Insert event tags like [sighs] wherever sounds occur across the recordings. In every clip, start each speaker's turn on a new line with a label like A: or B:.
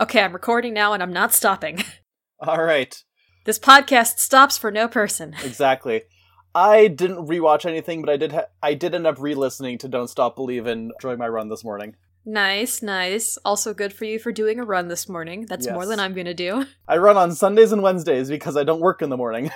A: Okay, I'm recording now and I'm not stopping. [laughs]
B: All right,
A: This podcast stops for no person. [laughs]
B: exactly. I didn't rewatch anything, but I did. Ha- I did end up re-listening to "Don't Stop Believin'" during my run this morning.
A: Nice, nice. Also good for you for doing a run this morning. That's more than I'm gonna do. [laughs]
B: I run on Sundays and Wednesdays because I don't work in the morning.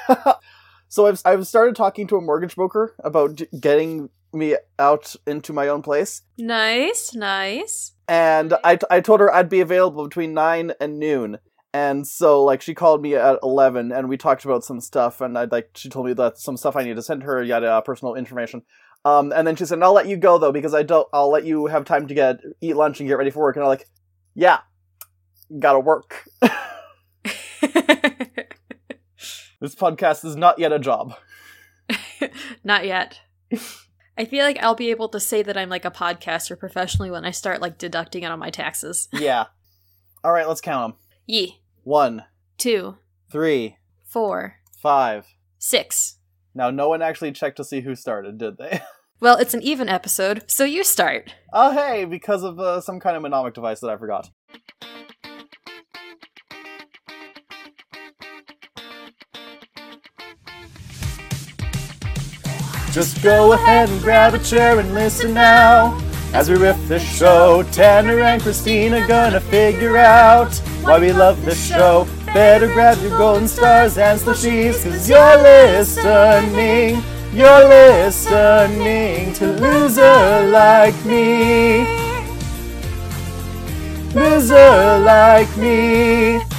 B: so I've I've started talking to a mortgage broker about getting me out into my own place,
A: Nice, nice.
B: and I I told her I'd be available between nine and noon. And so, like, she called me at eleven, and we talked about some stuff. And I like, she told me that some stuff I need to send her, yada, yada, personal information. Um, and then she said, "I'll let you go though, because I don't. I'll let you have time to get eat lunch and get ready for work." And I'm like, "Yeah, gotta work. [laughs] [laughs] this podcast is not yet a job." [laughs]
A: not yet. I feel like I'll be able to say that I'm like a podcaster professionally when I start like deducting it on my taxes. [laughs]
B: Yeah. All right, let's count them.
A: Yee.
B: One,
A: Two,
B: three,
A: four,
B: five.
A: six.
B: Now, no one actually checked to see who started, did they? [laughs]
A: Well, it's an even episode, so you start.
B: oh, hey, because of uh, some kind of mnemonic device that I forgot. Just go ahead and grab a chair and listen now. As we riff the show, Tanner and Christina gonna figure out why we love this show. Better grab your golden stars and slushies, cause you're listening. You're listening to Loser Like Me. Loser Like Me.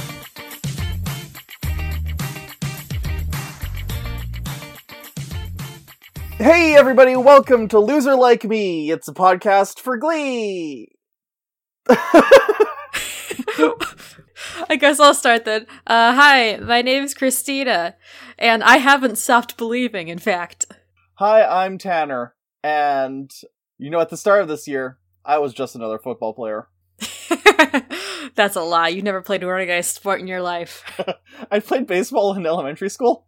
B: Hey everybody, welcome to Loser Like Me. It's a podcast for Glee. [laughs]
A: I guess I'll start then. Uh, hi, my name's Christina, and I haven't stopped believing, in fact.
B: Hi, I'm Tanner, and you know, at the start of this year, I was just another football player. [laughs]
A: That's a lie. You never played an organized sport in your life. [laughs]
B: I played baseball in elementary school.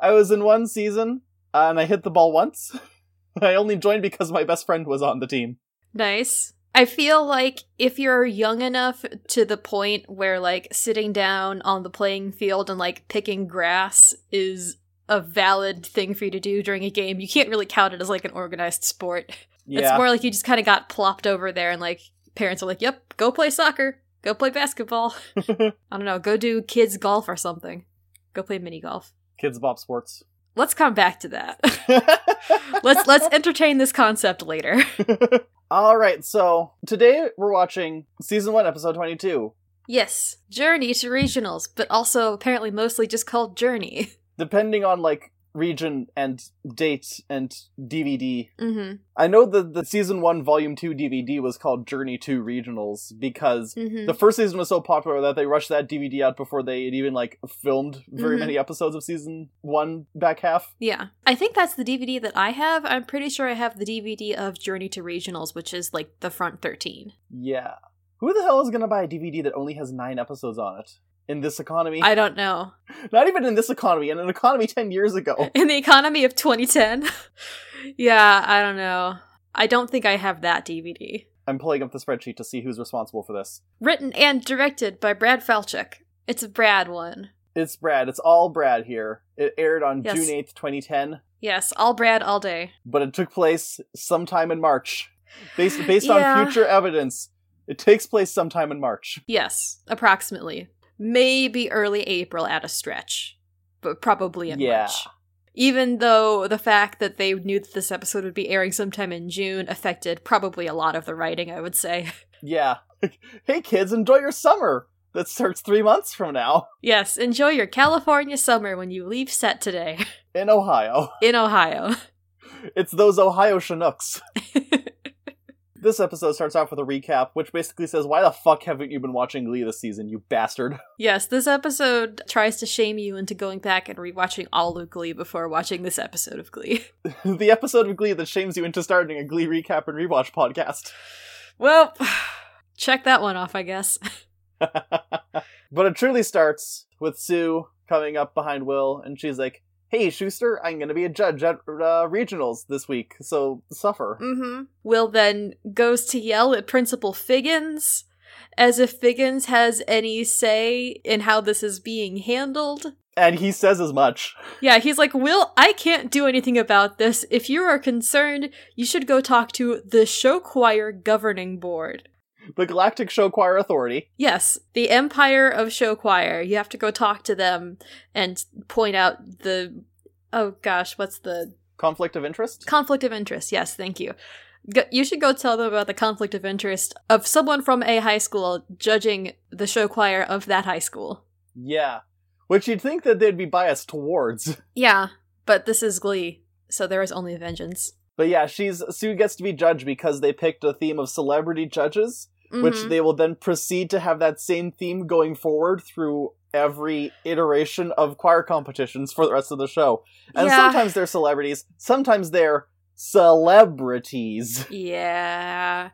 B: I was in one season, uh, and I hit the ball once. [laughs] I only joined because my best friend was on the team.
A: nice. I feel like if you're young enough to the point where like sitting down on the playing field and like picking grass is a valid thing for you to do during a game, you can't really count it as like an organized sport.
B: Yeah,
A: It's more like you just kind of got plopped over there and like parents are like, "Yep, go play soccer, go play basketball." [laughs] I don't know, go do kids golf or something. Go play mini golf.
B: Kids bop sports. [laughs]
A: Let's come back to that. [laughs] let's let's entertain this concept later. [laughs]
B: All right, so today we're watching season one, episode twenty-two.
A: yes, Journey to regionals, but also apparently mostly just called Journey.
B: Depending on like region and date and DVD,
A: Mm-hmm.
B: I know that the season one, volume two DVD was called Journey to Regionals because
A: Mm-hmm.
B: the first season was so popular that they rushed that DVD out before they had even like filmed very
A: Mhm.
B: many episodes of season one back half.
A: yeah, I think that's the DVD that I have. I'm pretty sure I have the DVD of Journey to Regionals, which is like the front thirteen.
B: Yeah. Who the hell is gonna buy a DVD that only has nine episodes on it? In this economy?
A: I don't know. [laughs]
B: Not even in this economy, in an economy [laughs] 10 years ago.
A: in the economy of 2010 [laughs] yeah i don't know i don't think i have that dvd
B: I'm pulling up the spreadsheet to see who's responsible for this.
A: written and directed by brad falchuk it's a brad one
B: It's Brad. It's all Brad here. It aired on
A: Yes.
B: June 8th, 2010,
A: yes all brad all day
B: but it took place sometime in March. Based, based
A: Yeah.
B: on future evidence, it takes place sometime in March.
A: yes approximately maybe early april at a stretch but probably in
B: Yeah.
A: march even though the fact that they knew that this episode would be airing sometime in june affected probably a lot of the writing i would say [laughs]
B: Yeah. [laughs] hey kids, enjoy your summer! That starts three months from now
A: yes enjoy your california summer when you leave set today [laughs]
B: in Ohio.
A: in ohio
B: It's those Ohio Chinooks. This episode starts off with a recap, which basically says, Why the fuck haven't you been watching Glee this season, you bastard? [laughs]
A: Yes, this episode tries to shame you into going back and rewatching all of Glee before watching this episode of Glee. [laughs]
B: the episode of Glee that shames you into starting a Glee recap and rewatch podcast. [laughs]
A: Well, [sighs] check that one off, I guess.
B: but it truly starts with Sue coming up behind Will, and she's like, Hey, Schuester, I'm gonna be a judge at uh, regionals this week, so suffer.
A: Mm-hmm. Will then goes to yell at Principal Figgins, as if Figgins has any say in how this is being handled.
B: And he says as much.
A: Yeah, he's like, Will, I can't do anything about this. If you are concerned, you should go talk to the show choir governing board.
B: The Galactic Show Choir Authority.
A: Yes, the Empire of Show Choir. You have to go talk to them and point out the. Oh gosh, what's the.
B: Conflict of interest?
A: Conflict of interest. Yes, thank you. Go- you should go tell them about the conflict of interest of someone from a high school judging the show choir of that high school.
B: Yeah. Which you'd think that they'd be biased towards. [laughs]
A: Yeah, but this is Glee, so there is only vengeance.
B: But yeah, she's Sue gets to be judged because they picked a theme of celebrity judges, which
A: Mhm.
B: they will then proceed to have that same theme going forward through every iteration of choir competitions for the rest of the show. And
A: Yeah.
B: sometimes they're celebrities, sometimes they're celebrities.
A: Yeah.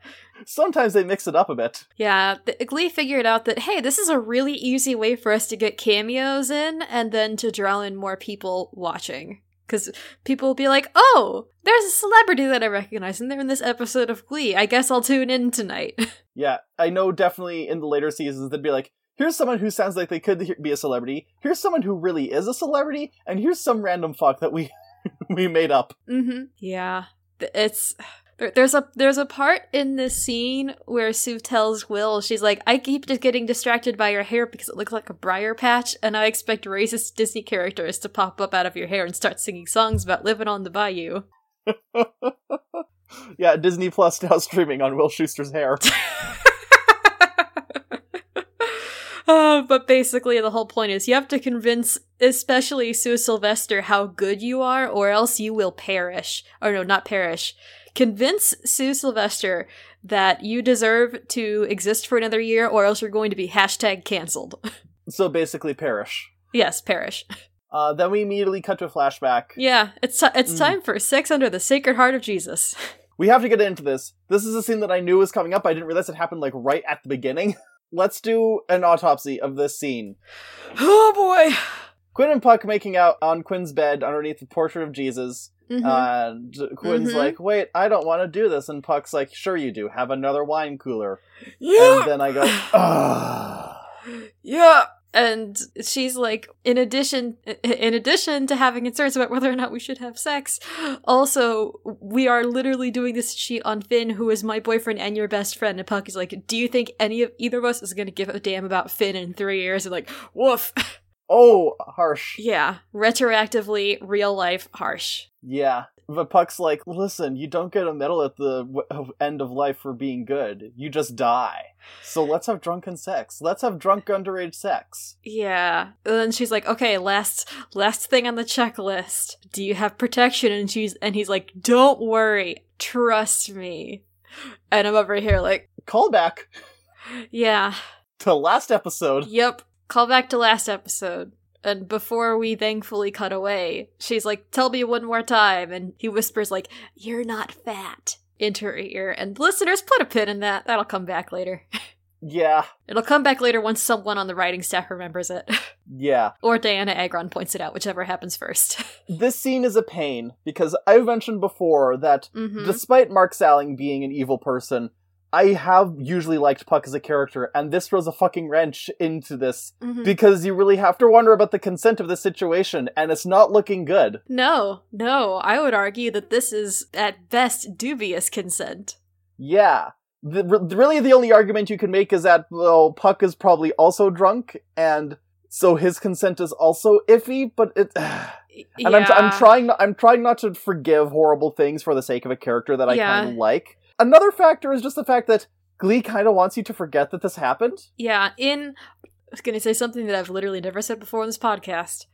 B: Sometimes they mix it up a bit.
A: Yeah, the, Glee figured out that, hey, this is a really easy way for us to get cameos in and then to draw in more people watching. Because people will be like, oh, there's a celebrity that I recognize and they're in this episode of Glee. I guess I'll tune in tonight. [laughs]
B: Yeah, I know definitely in the later seasons they'd be like, here's someone who sounds like they could be a celebrity, here's someone who really is a celebrity, and here's some random fuck that we [laughs] we made up.
A: mm-hmm. Yeah. It's. There, there's a there's a part in this scene where Sue tells Will she's like I keep just getting distracted by your hair because it looks like a briar patch and I expect racist Disney characters to pop up out of your hair and start singing songs about living on the bayou. [laughs]
B: yeah, Disney Plus now streaming on Will Schuester's hair. [laughs]
A: Uh, but basically, the whole point is you have to convince, especially Sue Sylvester, how good you are, or else you will perish. Or no, not perish. Convince Sue Sylvester that you deserve to exist for another year, or else you're going to be hashtag cancelled.
B: so basically, perish.
A: yes, perish.
B: Uh, then we immediately cut to a flashback.
A: Yeah, it's ti it's
B: Mm.
A: time for sex under the Sacred Heart of Jesus. [laughs]
B: We have to get into this. This is a scene that I knew was coming up. I didn't realize it happened like right at the beginning. [laughs] Let's do an autopsy of this scene.
A: oh boy.
B: Quinn and Puck making out on Quinn's bed underneath the portrait of Jesus.
A: Mhm.
B: And Quinn's
A: Mhm.
B: like, wait, I don't want to do this. And Puck's like, sure you do. Have another wine cooler.
A: yeah.
B: And then I go, [sighs] ah.
A: Yeah. And she's like, in addition, in addition to having concerns about whether or not we should have sex, also we are literally doing this cheat on Finn, who is my boyfriend and your best friend. And Puck is like, do you think any of either of us is going to give a damn about Finn in three years? And like, woof. [laughs]
B: Oh, harsh.
A: yeah, retroactively, real life, harsh.
B: Yeah. But Puck's like, listen, you don't get a medal at the w- uh, end of life for being good. You just die. So let's have drunken sex. Let's have drunk underage sex.
A: Yeah. And then she's like, okay, last last thing on the checklist. Do you have protection? And she's and he's like, don't worry, trust me. And I'm over here like,
B: Callback
A: yeah,
B: to last episode.
A: yep. Call back to last episode. And before we thankfully cut away, she's like, tell me one more time. And he whispers like, you're not fat into her ear. And listeners, put a pin in that. That'll come back later. [laughs]
B: Yeah.
A: It'll come back later once someone on the writing staff remembers it. [laughs]
B: Yeah.
A: or Dianna Agron points it out, whichever happens first. [laughs]
B: This scene is a pain because I've mentioned before that
A: hmm
B: despite Mark Salling being an evil person, I have usually liked Puck as a character, and this throws a fucking wrench into this
A: hmm
B: because you really have to wonder about the consent of the situation, and it's not looking good.
A: No, no, I would argue that this is at best dubious consent.
B: Yeah. The, really, the only argument you can make is that, well, Puck is probably also drunk, and so his consent is also iffy, but it. [sighs] And I'm, I'm trying. Not, I'm trying not to forgive horrible things for the sake of a character that I
A: Yeah.
B: kind of like. Another factor is just the fact that Glee kind of wants you to forget that this happened.
A: Yeah, in I was gonna say something that I've literally never said before on this podcast.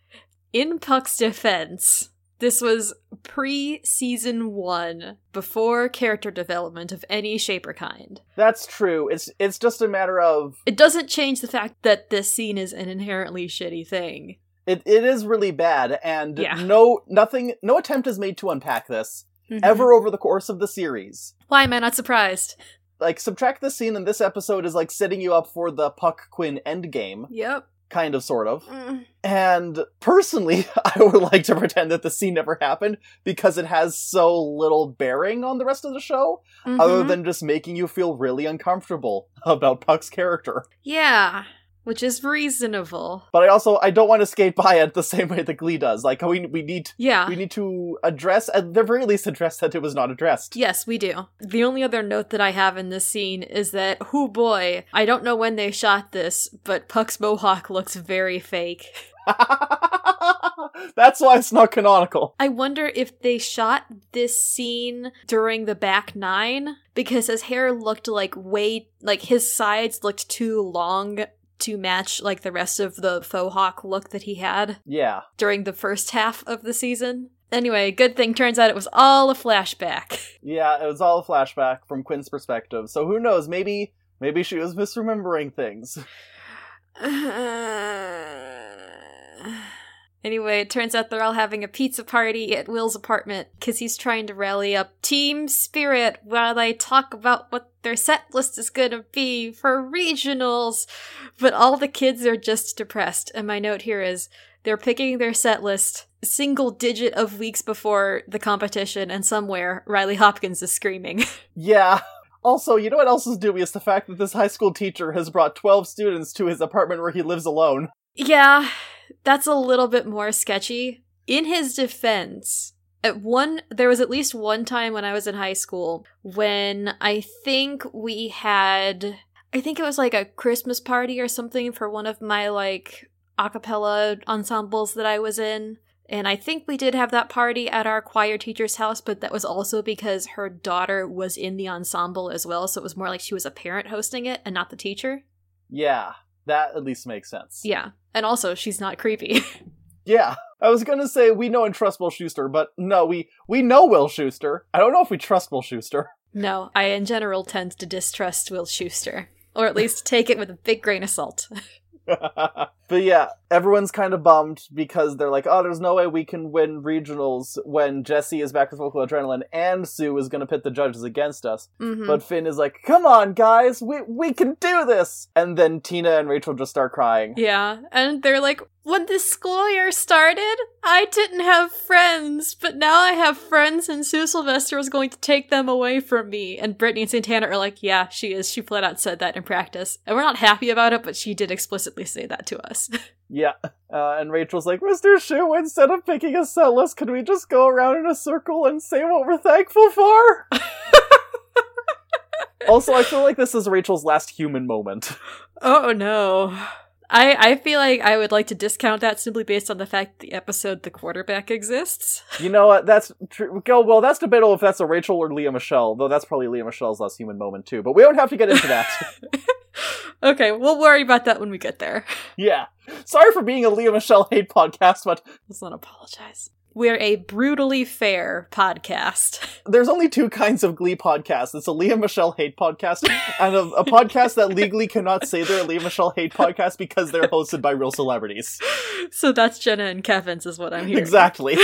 A: In Puck's defense, this was pre season one, before character development of any shape or kind.
B: That's true. It's it's just a matter of
A: It doesn't change the fact that this scene is an inherently shitty thing.
B: it. It is really bad, and
A: Yeah.
B: no nothing. No attempt is made to unpack this
A: Mhm.
B: ever over the course of the series.
A: Why am I not surprised?
B: Like subtract this scene, and this episode is like setting you up for the Puck Quinn endgame.
A: Yep.
B: kind of, sort of.
A: Mm.
B: And personally, [laughs] I would like to pretend that the scene never happened because it has so little bearing on the rest of the show, other
A: Mhm.
B: than just making you feel really uncomfortable about Puck's character.
A: yeah, which is reasonable.
B: But I also I don't want to skate by it the same way that Glee does. Like we we need
A: Yeah.
B: we need to address at the very least address that it was not addressed.
A: Yes, we do. The only other note that I have in this scene is that, whoo boy, I don't know when they shot this, but Puck's mohawk looks very fake. [laughs] [laughs]
B: That's why it's not canonical.
A: I wonder if they shot this scene during the back nine because his hair looked like way like his sides looked too long to match like the rest of the faux hawk look that he had
B: Yeah.
A: during the first half of the season. Anyway, good thing turns out it was all a flashback.
B: Yeah, it was all a flashback from Quinn's perspective. So who knows, maybe maybe she was misremembering things.
A: Anyway, it turns out they're all having a pizza party at Will's apartment because he's trying to rally up team spirit while they talk about what their set list is gonna be for regionals. But all the kids are just depressed. And my note here is they're picking their set list single digit of weeks before the competition, and somewhere Riley Hopkins is screaming. [laughs]
B: Yeah. Also, you know what else is dubious? The fact that this high school teacher has brought 12 students to his apartment where he lives alone.
A: Yeah, that's a little bit more sketchy. In his defense, at one there was at least one time when I was in high school when I think we had I think it was like a Christmas party or something for one of my like a cappella ensembles that I was in. And I think we did have that party at our choir teacher's house, but that was also because her daughter was in the ensemble as well. So it was more like she was a parent hosting it and not the teacher.
B: Yeah, that at least makes sense.
A: Yeah. And also, she's not creepy. [laughs]
B: Yeah. I was gonna say we know and trust Will Schuester, but no, we we know Will Schuester. I don't know if we trust Will Schuester. [laughs]
A: No, I in general tend to distrust Will Schuester, or at least take it with a big grain of salt. [laughs]
B: but yeah, everyone's kind of bummed because they're like, oh, there's no way we can win regionals when Jesse is back with vocal adrenaline and Sue is going to pit the judges against us.
A: Mhm.
B: But Finn is like, come on, guys, we, we can do this! And then Tina and Rachel just start crying.
A: yeah, and they're like, when the school year started, I didn't have friends, but now I have friends, and Sue Sylvester is going to take them away from me. And Brittany and Santana are like, yeah, she is. She flat out said that in practice. And we're not happy about it, but she did explicitly say that to us. [laughs]
B: Yeah. Uh, and Rachel's like, Mr. Schue, instead of picking a set list, can we just go around in a circle and say what we're thankful for? [laughs] also, I feel like this is Rachel's last human moment.
A: Oh no. I I feel like I would like to discount that simply based on the fact the episode the quarterback exists.
B: You know what? That's true. Go well. That's debatable if that's a Rachel or Lea Michele, though. That's probably Lea Michele's last human moment too. But we don't have to get into that. [laughs] [laughs]
A: okay, we'll worry about that when we get there. [laughs]
B: yeah. Sorry for being a Lea Michele hate podcast, but
A: Let's not apologize. We're a brutally fair podcast. [laughs]
B: there's only two kinds of Glee podcasts. It's a Lea Michele hate podcast and a, a podcast that legally cannot say they're a Lea Michele hate podcast because they're hosted by real celebrities.
A: so that's Jenna and Kevin's is what I'm hearing.
B: Exactly.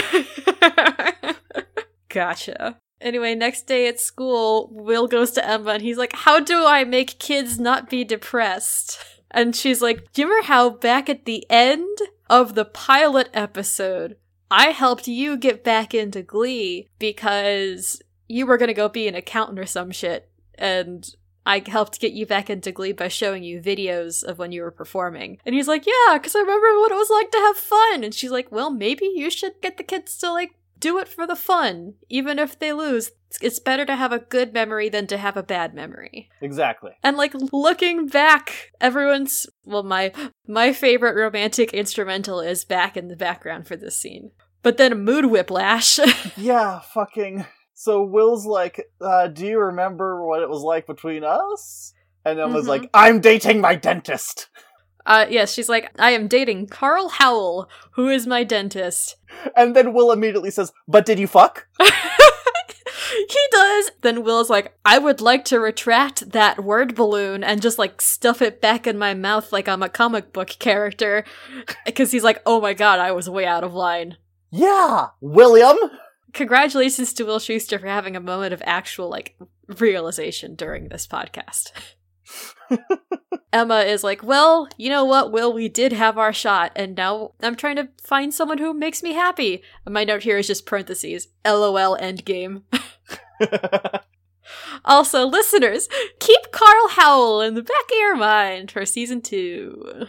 A: gotcha. Anyway, next day at school, Will goes to Emma and he's like, How do I make kids not be depressed? And she's like, Do you remember how back at the end of the pilot episode, I helped you get back into Glee because you were gonna go be an accountant or some shit, and I helped get you back into Glee by showing you videos of when you were performing. And he's like, Yeah, because I remember what it was like to have fun. And she's like, Well, maybe you should get the kids to like do it for the fun, even if they lose. It's- better to have a good memory than to have a bad memory.
B: Exactly.
A: And like looking back, everyone's well, my my favorite romantic instrumental is back in the background for this scene. But then a mood whiplash. [laughs]
B: Yeah, fucking. So Will's like, uh, do you remember what it was like between us? And Emma's
A: Mhm.
B: like, I'm dating my dentist.
A: Uh yes, she's like, I am dating Carl Howell, who is my dentist. [laughs]
B: And then Will immediately says, But did you fuck?
A: he does. Then Will's like, I would like to retract that word balloon and just like stuff it back in my mouth like I'm a comic book character. [laughs] Because he's like, oh my god, I was way out of line.
B: Yeah, William.
A: Congratulations to Will Schuester for having a moment of actual like realization during this podcast. [laughs] Emma is like, well, you know what, Will, we did have our shot, and now I'm trying to find someone who makes me happy. And my note here is just parentheses, LOL endgame. [laughs] also, listeners, keep Carl Howell in the back of your mind for season two.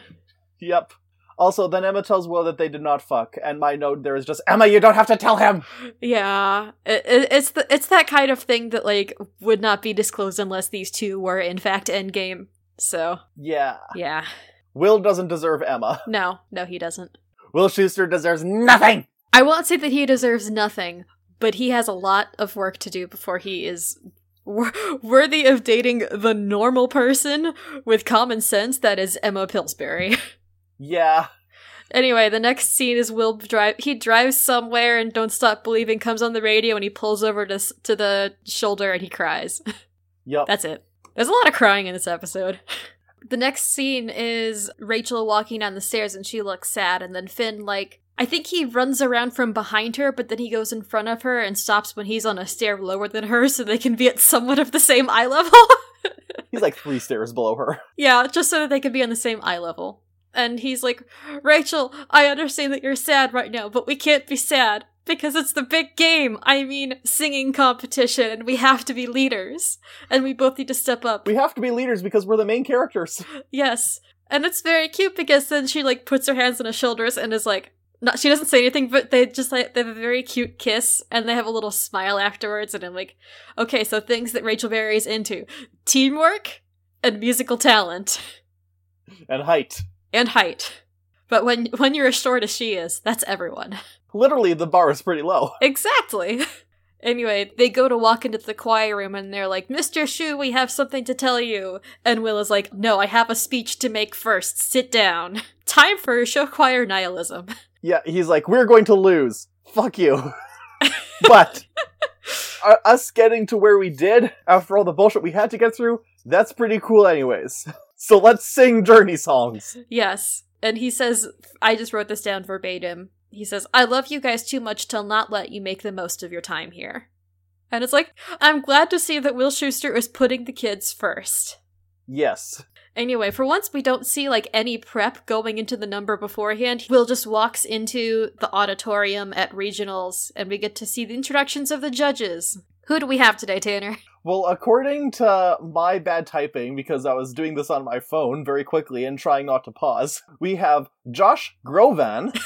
B: yep. Also, then Emma tells Will that they did not fuck, and my note there is just Emma, you don't have to tell him.
A: Yeah, it, it, it's the it's that kind of thing that like would not be disclosed unless these two were in fact endgame. So
B: Yeah.
A: yeah,
B: Will doesn't deserve Emma. [laughs]
A: no, no, he doesn't.
B: Will Schuester deserves nothing.
A: I won't say that he deserves nothing, but he has a lot of work to do before he is wor- worthy of dating the normal person with common sense that is Emma Pillsbury. [laughs]
B: Yeah.
A: anyway, the next scene is Will drive. He drives somewhere and "Don't Stop Believing" comes on the radio, and he pulls over to to the shoulder and he cries. [laughs]
B: Yep.
A: That's it. There's a lot of crying in this episode. [laughs] The next scene is Rachel walking down the stairs and she looks sad, and then Finn, like, I think he runs around from behind her, but then he goes in front of her and stops when he's on a stair lower than her so they can be at somewhat of the same eye level. [laughs]
B: He's like three stairs below her.
A: yeah, just so that they can be on the same eye level. And he's like, Rachel, I understand that you're sad right now, but we can't be sad because it's the big game. I mean, singing competition, and we have to be leaders. And we both need to step up.
B: We have to be leaders because we're the main characters.
A: Yes. And it's very cute because then she like puts her hands on his shoulders and is like not she doesn't say anything, but they just like they have a very cute kiss and they have a little smile afterwards and I'm like, okay, so things that Rachel Berry is into. Teamwork and musical talent.
B: And height.
A: And height. But when when you're as short as she is, that's everyone.
B: Literally, the bar is pretty low. [laughs]
A: Exactly. Anyway, they go to walk into the choir room and they're like, Mr. Schue, we have something to tell you. And Will is like, No, I have a speech to make first. Sit down. [laughs] Time for show choir nihilism.
B: Yeah, he's like, we're going to lose. Fuck you. [laughs] but uh, us getting to where we did after all the bullshit we had to get through, that's pretty cool, anyways. So let's sing Journey songs.
A: Yes. And he says, I just wrote this down verbatim. He says, I love you guys too much to not let you make the most of your time here. And it's like, I'm glad to see that Will Schuester is putting the kids first.
B: Yes.
A: Anyway, for once we don't see like any prep going into the number beforehand. Will just walks into the auditorium at regionals and we get to see the introductions of the judges. Who do we have today, Tanner?
B: Well, according to my bad typing, because I was doing this on my phone very quickly and trying not to pause, we have Josh Groban,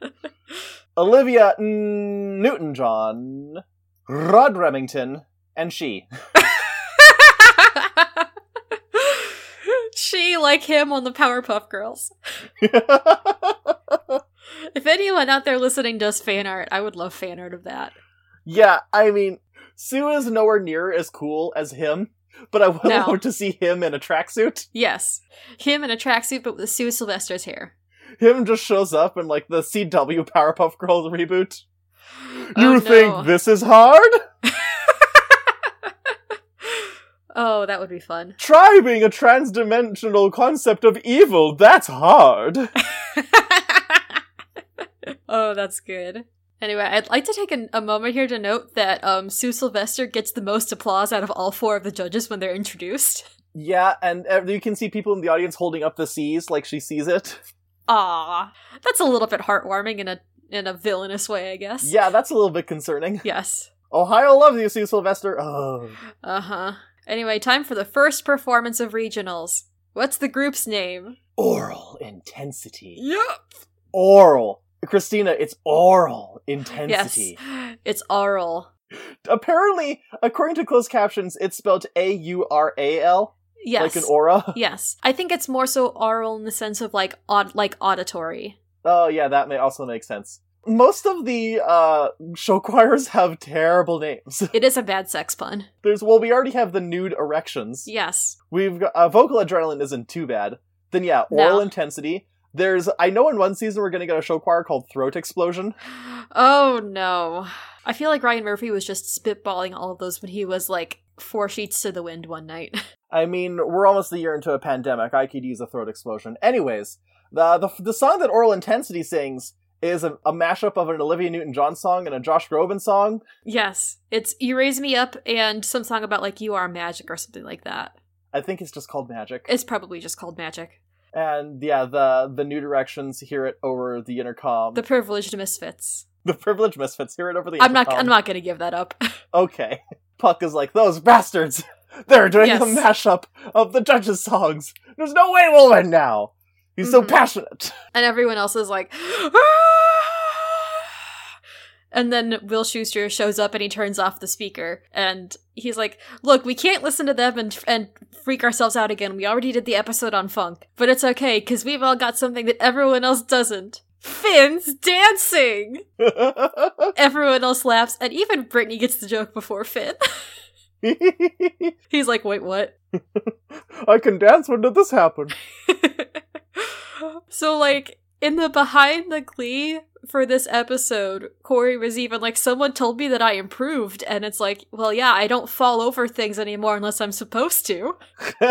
B: [laughs] Olivia Newton John, Rod Remington, and she. [laughs]
A: she like him on the Powerpuff Girls. [laughs] If anyone out there listening does fan art, I would love fan art of that.
B: yeah, I mean, Sue is nowhere near as cool as him, but I would
A: No.
B: love to see him in a tracksuit.
A: Yes. Him in a tracksuit but with Sue Sylvester's hair.
B: Him just shows up in like the CW Powerpuff Girls reboot.
A: Oh,
B: You
A: no.
B: think this is hard? [laughs]
A: oh, that would be fun.
B: Try being a transdimensional concept of evil. That's hard. [laughs]
A: oh, that's good. Anyway, I'd like to take a, a moment here to note that um, Sue Sylvester gets the most applause out of all four of the judges when they're introduced.
B: Yeah, and uh, you can see people in the audience holding up the C's like she sees it. [laughs]
A: Ah, that's a little bit heartwarming in a in a villainous way, I guess.
B: Yeah, that's a little bit concerning. [laughs]
A: Yes.
B: Ohio loves you, Sue Sylvester. Oh.
A: Uh huh. Anyway, time for the first performance of regionals. What's the group's name?
B: Oral intensity.
A: Yep.
B: Oral. Christina, it's oral intensity.
A: Yes. [gasps] It's oral.
B: Apparently, according to closed captions, it's spelled A U R A L,
A: Yes.
B: like an aura. [laughs]
A: Yes. I think it's more so oral in the sense of like aud- like auditory.
B: Oh, yeah, that may also make sense. Most of the uh, show choirs [laughs] have terrible names.
A: It is a bad sex pun.
B: There's well, we already have the nude erections.
A: Yes.
B: We've got uh, vocal adrenaline isn't too bad. Then yeah, oral
A: No.
B: intensity. There's I know in one season we're gonna get a show choir called Throat Explosion. [gasps]
A: Oh no. I feel like Ryan Murphy was just spitballing all of those when he was like four sheets to the wind one night. [laughs]
B: I mean, we're almost a year into a pandemic. I could use a throat explosion. Anyways, the the, the song that Oral Intensity sings is a, a mashup of an Olivia Newton-John song and a Josh Groban song.
A: yes. It's You Raise Me Up and some song about like You Are Magic or something like that.
B: I think it's just called Magic.
A: It's probably just called magic.
B: And yeah, the the New Directions hear it over the intercom.
A: The privileged misfits.
B: The privileged misfits hear it over the
A: I'm not. I'm not gonna give that up. [laughs]
B: Okay. Puck is like, those bastards! [laughs] They're doing
A: Yes.
B: a mashup of the judges' songs. There's no way we'll win now. He's so
A: Mhm.
B: passionate. [laughs]
A: and everyone else is like. [gasps] And then Will Schuester shows up and he turns off the speaker and he's like, "Look, we can't listen to them and and freak ourselves out again. We already did the episode on funk, but it's okay because we've all got something that everyone else doesn't. Finn's dancing." [laughs] Everyone else laughs, and even Brittany gets the joke before Finn. [laughs] [laughs] He's like, "Wait, what?"
B: I can dance. When did this happen?
A: so like in the behind the glee for this episode Cory was even like someone told me that i improved. And it's like well yeah i don't fall over things anymore unless i'm supposed to. [laughs]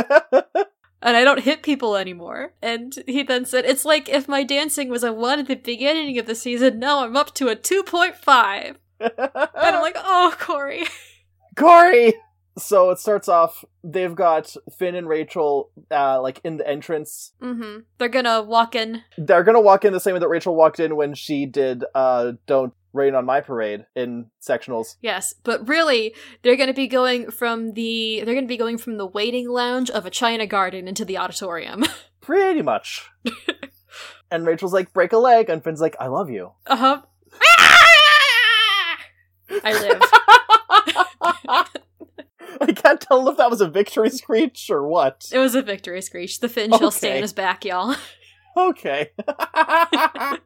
A: And i don't hit people anymore. And he then said it's like if my dancing was a 1 at the beginning of the season now i'm up to a 2.5 and i'm like oh Cory. [laughs]
B: Cory! So it starts off, they've got Finn and Rachel, uh, like in the entrance.
A: mm-hmm they're gonna walk in
B: They're gonna walk in the same way that Rachel walked in when she did, uh, Don't Rain on My Parade in sectionals.
A: Yes, but really, they're going to be going from the they're to be going from the waiting lounge of a China garden into the auditorium. [laughs]
B: Pretty much. [laughs] and Rachel's like, break a leg, and Finn's like, I love you.
A: Uh huh. [laughs] I live.
B: I can't tell if that was a victory screech or what.
A: It was a victory screech. The Finch
B: Okay.
A: stand is back, y'all. [laughs]
B: Okay. [laughs]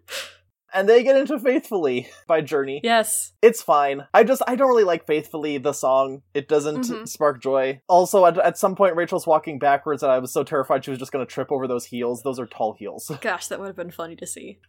B: and they get into Faithfully by Journey.
A: yes.
B: It's fine. I just, I don't really like Faithfully, the song. It doesn't
A: Mhm.
B: spark joy. Also, at, at some point, Rachel's walking backwards, and I was so terrified she was just going to trip over those heels. Those are tall heels. [laughs]
A: Gosh, that would have been funny to see.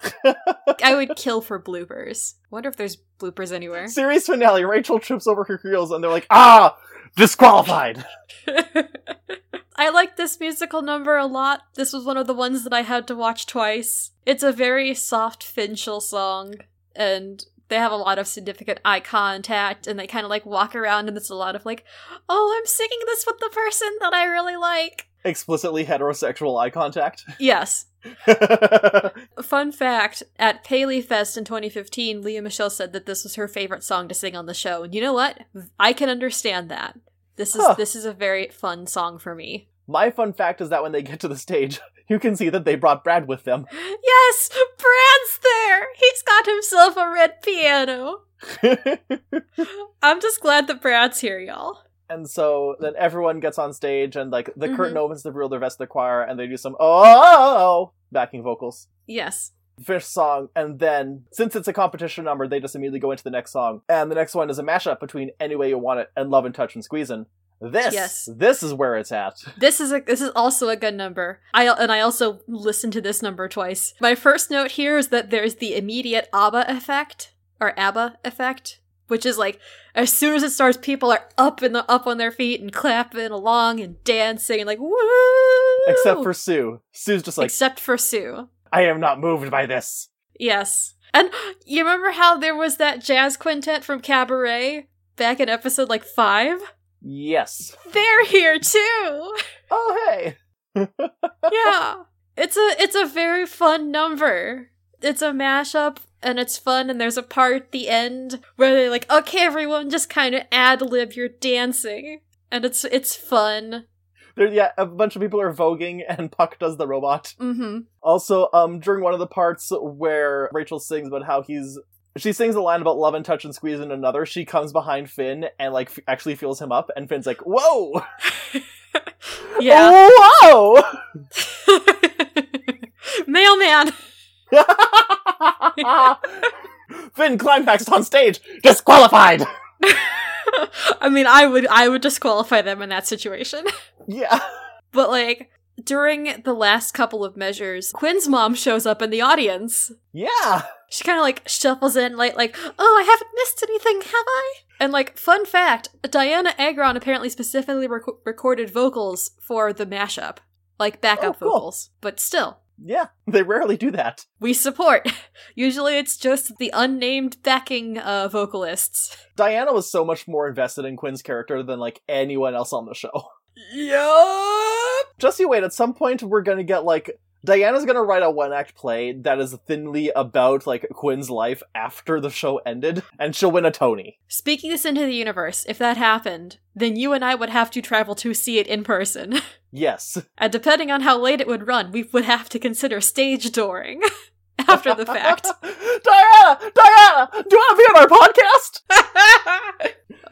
A: I would kill for bloopers. Wonder if there's bloopers anywhere.
B: Series finale Rachel trips over her heels, and they're like, ah, disqualified. [laughs]
A: I like this musical number a lot. This was one of the ones that I had to watch twice. It's a very soft Finchel song, and they have a lot of significant eye contact, and they kind of like walk around, and it's a lot of like, oh, I'm singing this with the person that I really like.
B: Explicitly heterosexual eye contact.
A: Yes. [laughs] Fun fact at Paley Fest in 2015, Lea Michele said that this was her favorite song to sing on the show. And you know what? I can understand that. This is
B: Huh.
A: this is a very fun song for me.
B: My fun fact is that when they get to the stage, [laughs] you can see that they brought Brad with them. [gasps]
A: Yes, Brad's there. He's got himself a red piano. [laughs] I'm just glad that Brad's here, y'all.
B: And so then everyone gets on stage, and like the
A: Mhm.
B: curtain opens to reveal the rest of the choir, and they do some oh backing vocals.
A: Yes.
B: Finish the song, and then since it's a competition number, they just immediately go into the next song. And the next one is a mashup between Any Way You Want It and Love and Touch and Squeezin'. This,
A: Yes.
B: this is where it's at.
A: This is a this is also a good number. I and I also listened to this number twice. My first note here is that there's the immediate ABBA effect or ABBA effect, which is like as soon as it starts, people are up in the up on their feet and clapping along and dancing and like woo.
B: Except for Sue. Sue's just like,
A: except for Sue.
B: I am not moved by this.
A: Yes. And you remember how there was that jazz quintet from Cabaret back in episode like five?
B: Yes.
A: They're here too.
B: Oh hey. [laughs]
A: yeah. It's a it's a very fun number. It's a mashup and it's fun and there's a part at the end where they're like, okay everyone, just kinda ad lib your dancing. And it's it's fun.
B: There, yeah, a bunch of people are voguing, [laughs] and Puck does the robot.
A: Mm-hmm.
B: Also, um, during one of the parts where Rachel sings about how he's, she sings a line about love and touch and squeeze in another. She comes behind Finn and like f- actually feels him up, and Finn's like, "Whoa, [laughs]
A: Yeah. [laughs]
B: whoa!"
A: Mailman! [laughs]
B: Finn climaxed on stage, disqualified. [laughs]
A: I mean I would I would disqualify them in that situation. [laughs]
B: Yeah,
A: But like during the last couple of measures, Quinn's mom shows up in the audience.
B: yeah.
A: She kind of like shuffles in, like, like, oh, I haven't missed anything, have I? And like, fun fact: Dianna Agron apparently specifically rec- recorded vocals for the mashup, like backup
B: Oh, cool.
A: vocals. But still,
B: Yeah, [laughs] they rarely do that.
A: we support. [laughs] Usually, it's just the unnamed backing uh, vocalists. [laughs]
B: Dianna was so much more invested in Quinn's character than like anyone else on the show.
A: Yup.
B: Just you wait, at some point we're gonna get like Dianna's gonna write a one act play that is thinly about like Quinn's life after the show ended, and she'll win a Tony.
A: Speaking this into the universe, if that happened, then you and I would have to travel to see it in person. [laughs]
B: Yes.
A: and depending on how late it would run, we would have to consider stage dooring [laughs] after the fact. [laughs]
B: Dianna! Dianna! Do you want to be on our podcast?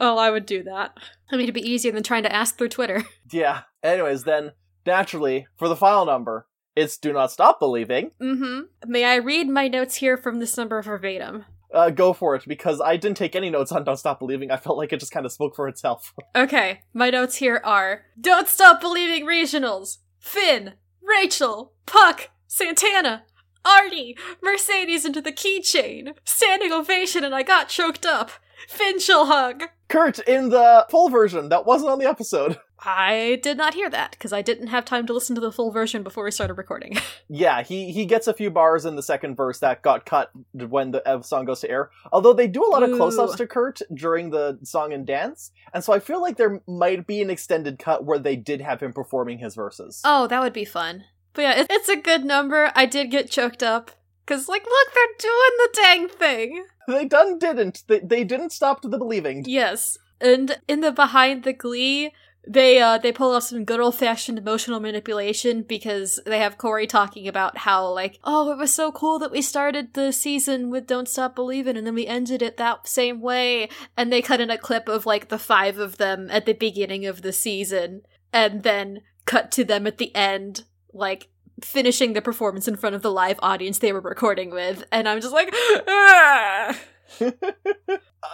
A: oh, I would do that. I mean, it'd be easier than trying to ask through Twitter.
B: Yeah. Anyways, then, naturally, for the final number, it's Do Not Stop Believing.
A: Mm-hmm. May I read my notes here from this number verbatim?
B: Uh, go for it, because I didn't take any notes on Don't Stop Believing. I felt like it just kind of spoke for itself. [laughs]
A: Okay, my notes here are Don't Stop Believing Regionals! Finn, Rachel, Puck, Santana, Artie, Mercedes into the keychain, standing ovation and I got choked up, Finn chill hug.
B: Kurt, in the full version, that wasn't on the episode. [laughs]
A: I did not hear that because I didn't have time to listen to the full version before we started recording. [laughs]
B: Yeah, he he gets a few bars in the second verse that got cut when the uh, song goes to air. Although they do a lot of
A: Ooh.
B: close-ups to Kurt during the song and dance, and so I feel like there might be an extended cut where they did have him performing his verses.
A: oh, that would be fun. But yeah, it's a good number. I did get choked up. Cause like, look, they're doing the dang thing.
B: They done didn't. They they didn't stop to the believing.
A: Yes. And in the behind the glee, they uh they pull off some good old fashioned emotional manipulation because they have Cory talking about how like, oh, it was so cool that we started the season with Don't Stop Believing and then we ended it that same way. And they cut in a clip of like the five of them at the beginning of the season and then cut to them at the end, like finishing the performance in front of the live audience they were recording with. And I'm just like, ah! [laughs]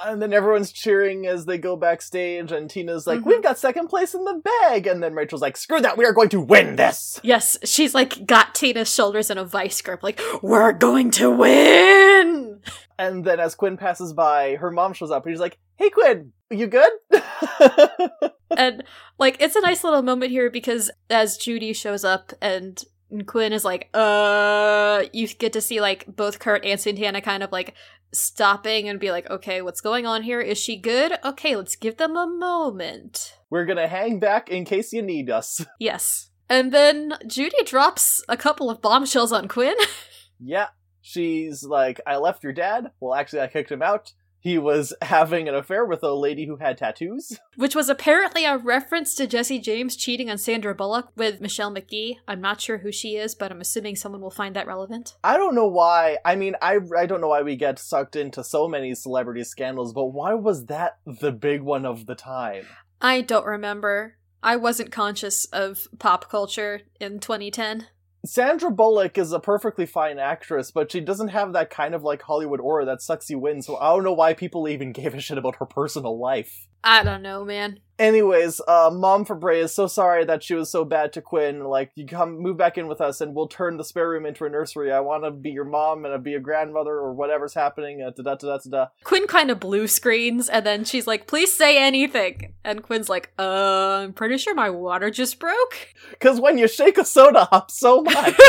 B: and then everyone's cheering as they go backstage, and Tina's like,
A: Mhm.
B: "We've got second place in the bag," and then Rachel's like, "Screw that, we are going to win this."
A: Yes, she's like got Tina's shoulders in a vice grip, like, we're going to win!
B: And then as Quinn passes by, her mom shows up, and she's like, "Hey, Quinn, you good?" [laughs]
A: and like, it's a nice little moment here because as Judy shows up and Quinn is like, uh, you get to see like both Kurt and Santana kind of like stopping and be like, okay, what's going on here? Is she good? Okay, let's give them a moment.
B: We're gonna hang back in case you need us. [laughs]
A: Yes. And then Judy drops a couple of bombshells on Quinn. [laughs]
B: yeah, she's like, "I left your dad." Well, actually, I kicked him out. He was [laughs] having an affair with a lady who had tattoos.
A: which was apparently a reference to Jesse James cheating on Sandra Bullock with Michelle McGee. I'm not sure who she is, but I'm assuming someone will find that relevant.
B: I don't know why. I mean, I I don't know why we get sucked into so many celebrity scandals, but why was that the big one of the time?
A: I don't remember. I wasn't conscious of pop culture in 2010.
B: Sandra Bullock is a perfectly fine actress, but she doesn't have that kind of like Hollywood aura that sucks you in, so I don't know why people even gave a shit about her personal life.
A: I don't know, man.
B: Anyways, uh, Mom Fabray is so sorry that she was so bad to Quinn. Like, you come, move back in with us, and we'll turn the spare room into a nursery. I want to be your mom and I'll be a grandmother or whatever's happening. Uh, da da da da da.
A: Quinn kind of blue screens, and then she's like, please say anything. And Quinn's like, uh, I'm pretty sure my water just broke.
B: Because when you shake a soda up so much, [laughs]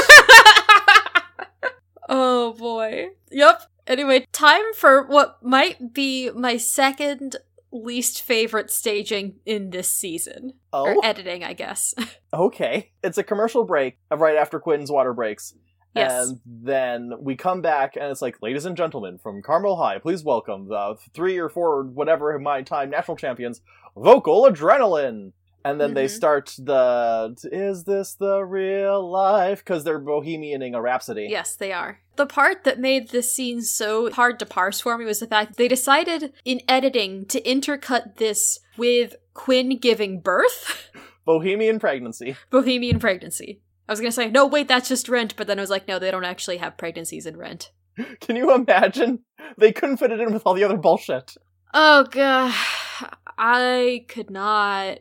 B: [laughs]
A: oh boy. Yep. Anyway, time for what might be my second least favorite staging in this season.
B: Oh.
A: Or editing, I guess. [laughs]
B: okay. It's a commercial break of right after Quinn's water breaks.
A: yes.
B: And then we come back, and it's like, ladies and gentlemen, from Carmel High, please welcome the three or four, whatever my time, national champions, Vocal Adrenaline. And then they
A: Mhm.
B: start the, is this the real life? Because they're bohemianing a rhapsody.
A: Yes, they are. The part that made this scene so hard to parse for me was the fact they decided in editing to intercut this with Quinn giving birth, [laughs]
B: Bohemian pregnancy.
A: Bohemian pregnancy. I was gonna say, no, wait, that's just Rent, but then I was like, no, they don't actually have pregnancies in Rent. [laughs]
B: Can you imagine? They couldn't fit it in with all the other bullshit.
A: Oh god, I could not.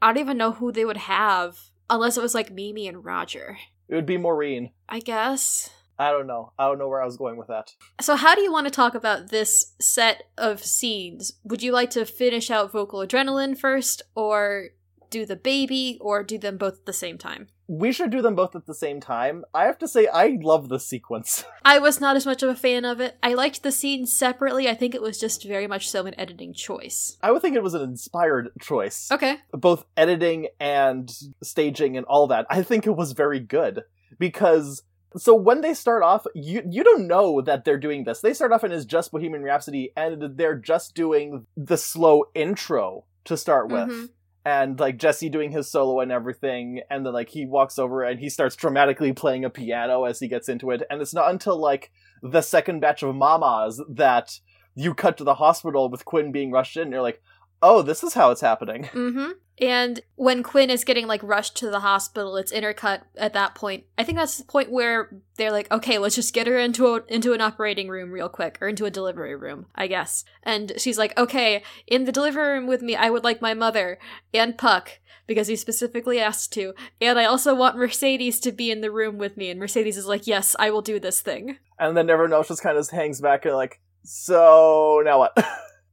A: I don't even know who they would have unless it was like Mimi and Roger.
B: It would be Maureen.
A: I guess.
B: I don't know. I don't know where I was going with that.
A: So, how do you want to talk about this set of scenes? Would you like to finish out vocal adrenaline first, or do the baby or do them both at the same time?
B: We should do them both at the same time. I have to say, I love the sequence. [laughs]
A: I was not as much of a fan of it. I liked the scene separately. I think it was just very much so an editing choice.
B: I would think it was an inspired choice.
A: Okay.
B: Both editing and staging and all that. I think it was very good because so when they start off, you you don't know that they're doing this. They start off in his just Bohemian Rhapsody, and they're just doing the slow intro to start with.
A: Mhm.
B: And like Jesse doing his solo and everything, and then like he walks over and he starts dramatically playing a piano as he gets into it. And it's not until like the second batch of mamas that you cut to the hospital with Quinn being rushed in. And you're like, oh, this is how it's happening.
A: Mm-hmm. And when Quinn is getting like rushed to the hospital, it's intercut at that point. I think that's the point where they're like, okay, let's just get her into a, into an operating room real quick, or into a delivery room, I guess. And she's like, okay, in the delivery room with me, I would like my mother and Puck because he specifically asked to, and I also want Mercedes to be in the room with me. And Mercedes is like, yes, I will do this thing.
B: And then everyone else just kind of hangs back and like, so now what? [laughs]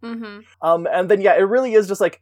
A: Mm-hmm.
B: Um, and then yeah, it really is just like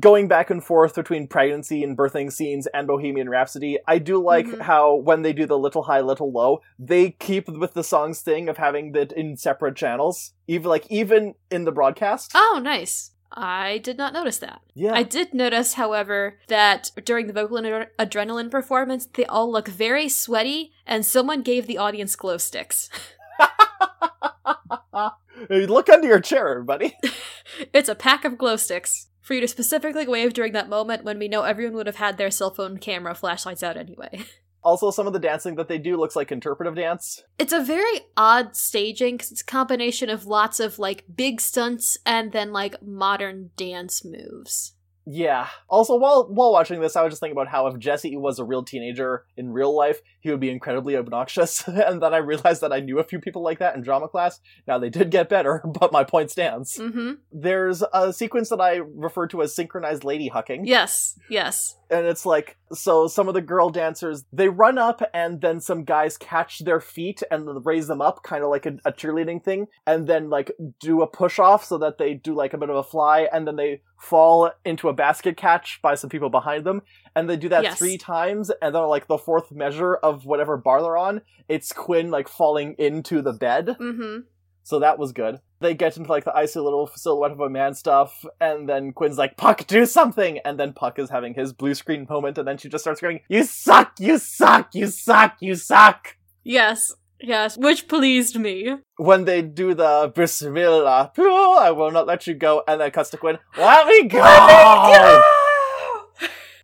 B: going back and forth between pregnancy and birthing scenes and Bohemian Rhapsody. I do like
A: Mhm.
B: how when they do the little high, little low, they keep with the song's thing of having it in separate channels, even like even in the broadcast.
A: Oh, nice. I did not notice that.
B: yeah,
A: I did notice, however, that during the vocal and ad- adrenaline performance, they all look very sweaty, and someone gave the audience glow sticks. [laughs] [laughs]
B: Look under your chair, everybody. [laughs]
A: it's a pack of glow sticks for you to specifically wave during that moment when we know everyone would have had their cell phone camera flashlights out anyway. [laughs]
B: Also, some of the dancing that they do looks like interpretive dance.
A: It's a very odd staging because it's a combination of lots of like big stunts and then like modern dance moves.
B: Yeah. Also, while while watching this, I was just thinking about how if Jesse was a real teenager in real life, he would be incredibly obnoxious. [laughs] and then I realized that I knew a few people like that in drama class. Now they did get better, [laughs] but my point stands.
A: Mm-hmm.
B: There's a sequence that I refer to as synchronized lady hucking.
A: Yes, yes.
B: And it's like, so some of the girl dancers, they run up and then some guys catch their feet and raise them up, kind of like a, a cheerleading thing, and then like do a push off so that they do like a bit of a fly and then they fall into a basket catch by some people behind them. And they do that
A: Yes.
B: three times and then like the fourth measure of whatever bar they're on, it's Quinn like falling into the bed.
A: Mm-hmm.
B: So that was good. They get into like the icy little silhouette of a man stuff, and then Quinn's like, Puck, do something! And then Puck is having his blue screen moment, and then she just starts going, You suck, you suck, you suck, you suck!
A: Yes, yes, which pleased me.
B: When they do the Bismillah, I will not let you go, and then cuts to Quinn, Let me go! [laughs]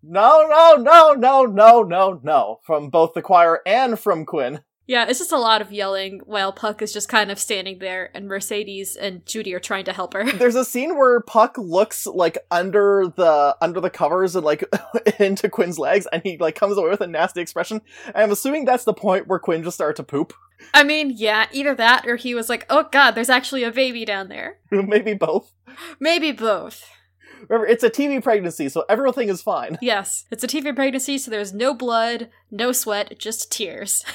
B: No, no, no, no, no, no, no. From both the choir and from Quinn.
A: Yeah, it's just a lot of yelling while Puck is just kind of standing there, and Mercedes and Judy are trying to help her.
B: There's a scene where Puck looks like under the under the covers and like [laughs] into Quinn's legs, and he like comes away with a nasty expression. And I'm assuming that's the point where Quinn just started to poop.
A: I mean, yeah, either that or he was like, oh god, there's actually a baby down there. [laughs]
B: Maybe both.
A: Maybe both.
B: Remember, it's a TV pregnancy, so everything is fine. [laughs]
A: Yes, it's a TV pregnancy, so there's no blood, no sweat, just tears. [laughs]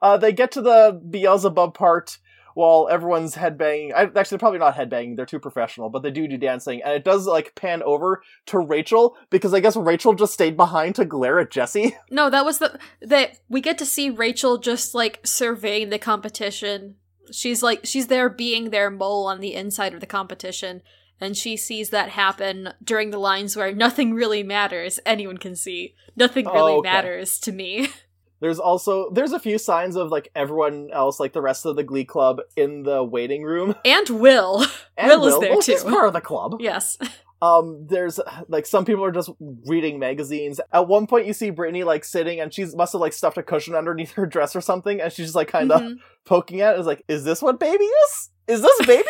B: Uh, they get to the Beelzebub part while everyone's headbanging. I, actually, they're probably not headbanging; they're too professional. But they do do dancing, and it does like pan over to Rachel because I guess Rachel just stayed behind to glare at Jesse. [laughs]
A: No, that was the that we get to see Rachel just like surveying the competition. She's like she's there being their mole on the inside of the competition, and she sees that happen during the lines where nothing really matters. Anyone can see nothing really
B: Oh, okay.
A: matters to me. [laughs]
B: There's also there's a few signs of like everyone else, like the rest of the Glee Club, in the waiting room. [laughs]
A: and Will,
B: And [laughs]
A: Will is there,
B: He's
A: too.
B: part of the club.
A: yes,
B: Um, there's like some people are just reading magazines. At one point, you see Brittany like sitting, and she must have like stuffed a cushion underneath her dress or something, and she's just like kind of
A: Mhm.
B: poking at it. Is like, is this what baby is? Is this baby?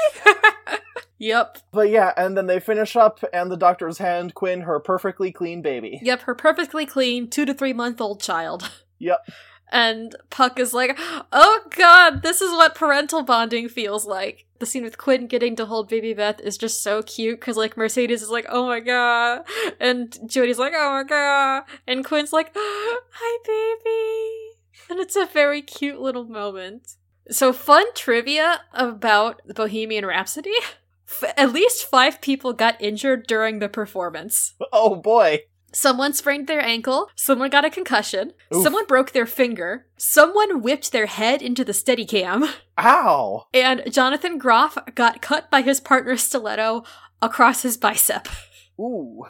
A: Yep,
B: but yeah, and then they finish up, and the doctors hand Quinn her perfectly clean baby.
A: yep. Her perfectly clean two to three month old child. [laughs]
B: Yep.
A: And Puck is like, oh god, this is what parental bonding feels like. The scene with Quinn getting to hold baby Beth is just so cute because, like, Mercedes is like, oh my god. And Jody's like, oh my god. And Quinn's like, [gasps] hi, baby. And it's a very cute little moment. So, fun trivia about Bohemian Rhapsody. [laughs] F- at least five people got injured during the performance.
B: Oh boy.
A: Someone sprained their ankle, someone got a concussion,
B: Oof.
A: someone broke their finger, someone whipped their head into the Steadicam,
B: Ow!
A: and Jonathan Groff got cut by his partner's stiletto across his bicep.
B: Ooh.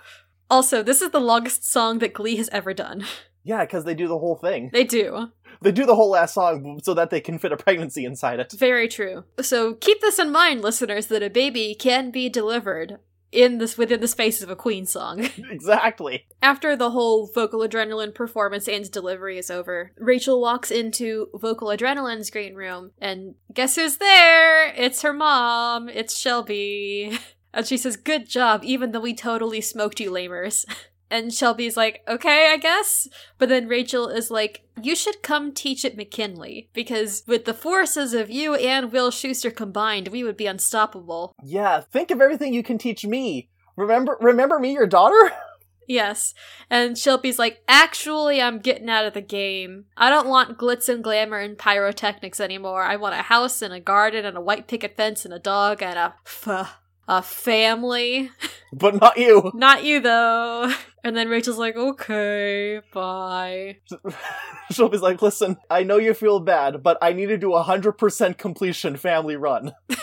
A: Also, this is the longest song that Glee has ever done.
B: Yeah, because they do the whole thing.
A: They do.
B: They do the whole last song so that they can fit a pregnancy inside it.
A: Very true. So keep this in mind, listeners, that a baby can be delivered in this within the space of a Queen song. [laughs]
B: exactly.
A: After the whole vocal adrenaline performance and delivery is over, Rachel walks into vocal adrenaline's green room and guess who's there? It's her mom. It's Shelby. [laughs] And she says, Good job, even though we totally smoked you lamers. [laughs] And Shelby's like, okay, I guess. But then Rachel is like, you should come teach at McKinley. Because with the forces of you and Will Schuester combined, we would be unstoppable.
B: Yeah, think of everything you can teach me. Remember remember me, your daughter? [laughs]
A: Yes. And Shelby's like, actually, I'm getting out of the game. I don't want glitz and glamour and pyrotechnics anymore. I want a house and a garden and a white picket fence and a dog and a f- a family.
B: but not you. [laughs]
A: Not you, though. And then Rachel's like, okay, bye. [laughs]
B: Shelby's like, listen, I know you feel bad, but I need to do a 100% completion family run. [laughs]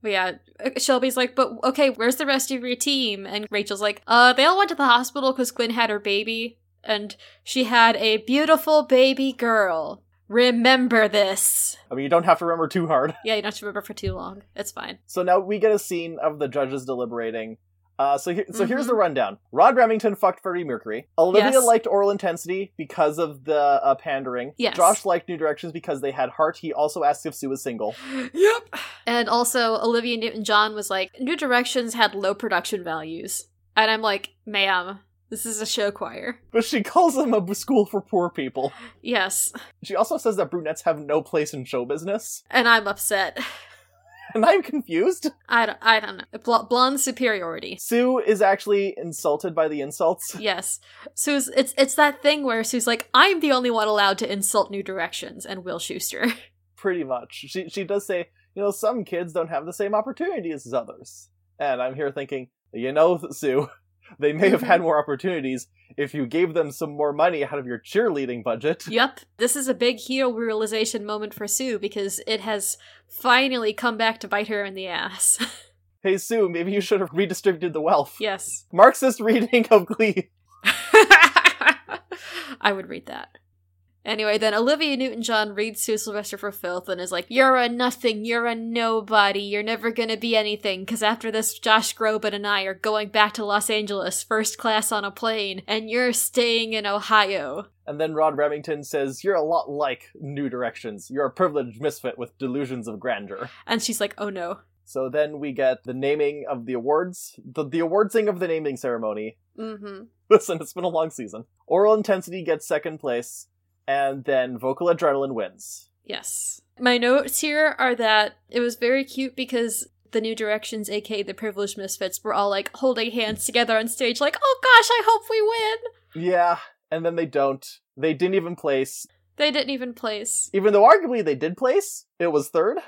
A: But yeah, Shelby's like, but okay, where's the rest of your team? And Rachel's like, uh, they all went to the hospital because Quinn had her baby, and she had a beautiful baby girl. Remember this.
B: I mean, you don't have to remember too hard.
A: Yeah, you don't have to remember for too long. It's fine.
B: So now we get a scene of the judges deliberating. Uh, so here, so here's
A: Mhm.
B: the rundown. Rod Remington fucked Freddie Mercury. Olivia
A: Yes.
B: liked Aural Intensity because of the uh, pandering.
A: Yes.
B: Josh liked New Directions because they had heart. He also asked if Sue was single. [gasps]
A: Yep. And also, Olivia Newton John was like, New Directions had low production values. And I'm like, ma'am, this is a show choir.
B: But she calls them a school for poor people.
A: Yes.
B: She also says that brunettes have no place in show business.
A: And I'm upset. [laughs]
B: And I'm confused.
A: I don't, I don't know. Bl- blonde superiority.
B: Sue is actually insulted by the insults. [laughs]
A: Yes. Sue's it's it's that thing where Sue's like, I'm the only one allowed to insult New Directions and Will Schuester. [laughs]
B: Pretty much. She she does say, you know, some kids don't have the same opportunities as others. And I'm here thinking, you know, Sue, they may have had mm-hmm. more opportunities if you gave them some more money out of your cheerleading budget. [laughs]
A: yep. This is a big hero realization moment for Sue because it has finally come back to bite her in the ass. [laughs]
B: Hey Sue, maybe you should have redistributed the wealth.
A: yes.
B: Marxist reading of Glee. [laughs]
A: I would read that. Anyway, then Olivia Newton John reads to Sylvester for filth and is like, You're a nothing, you're a nobody, you're never gonna be anything, because after this, Josh Groban and I are going back to Los Angeles, first class on a plane, and you're staying in Ohio.
B: And then Rod Remington says, You're a lot like New Directions. You're a privileged misfit with delusions of grandeur.
A: And she's like, Oh no.
B: So then we get the naming of the awards, the, the awardsing of the naming ceremony.
A: Mm hmm. [laughs]
B: Listen, it's been a long season. Aural Intensity gets second place, and then Vocal Adrenaline wins.
A: Yes. My notes here are that it was very cute because the New Directions, aka the Privileged Misfits, were all like holding hands together on stage, like, oh gosh, I hope we win!
B: Yeah, and then they don't. They didn't even place.
A: They didn't even place.
B: Even though arguably they did place, it was third.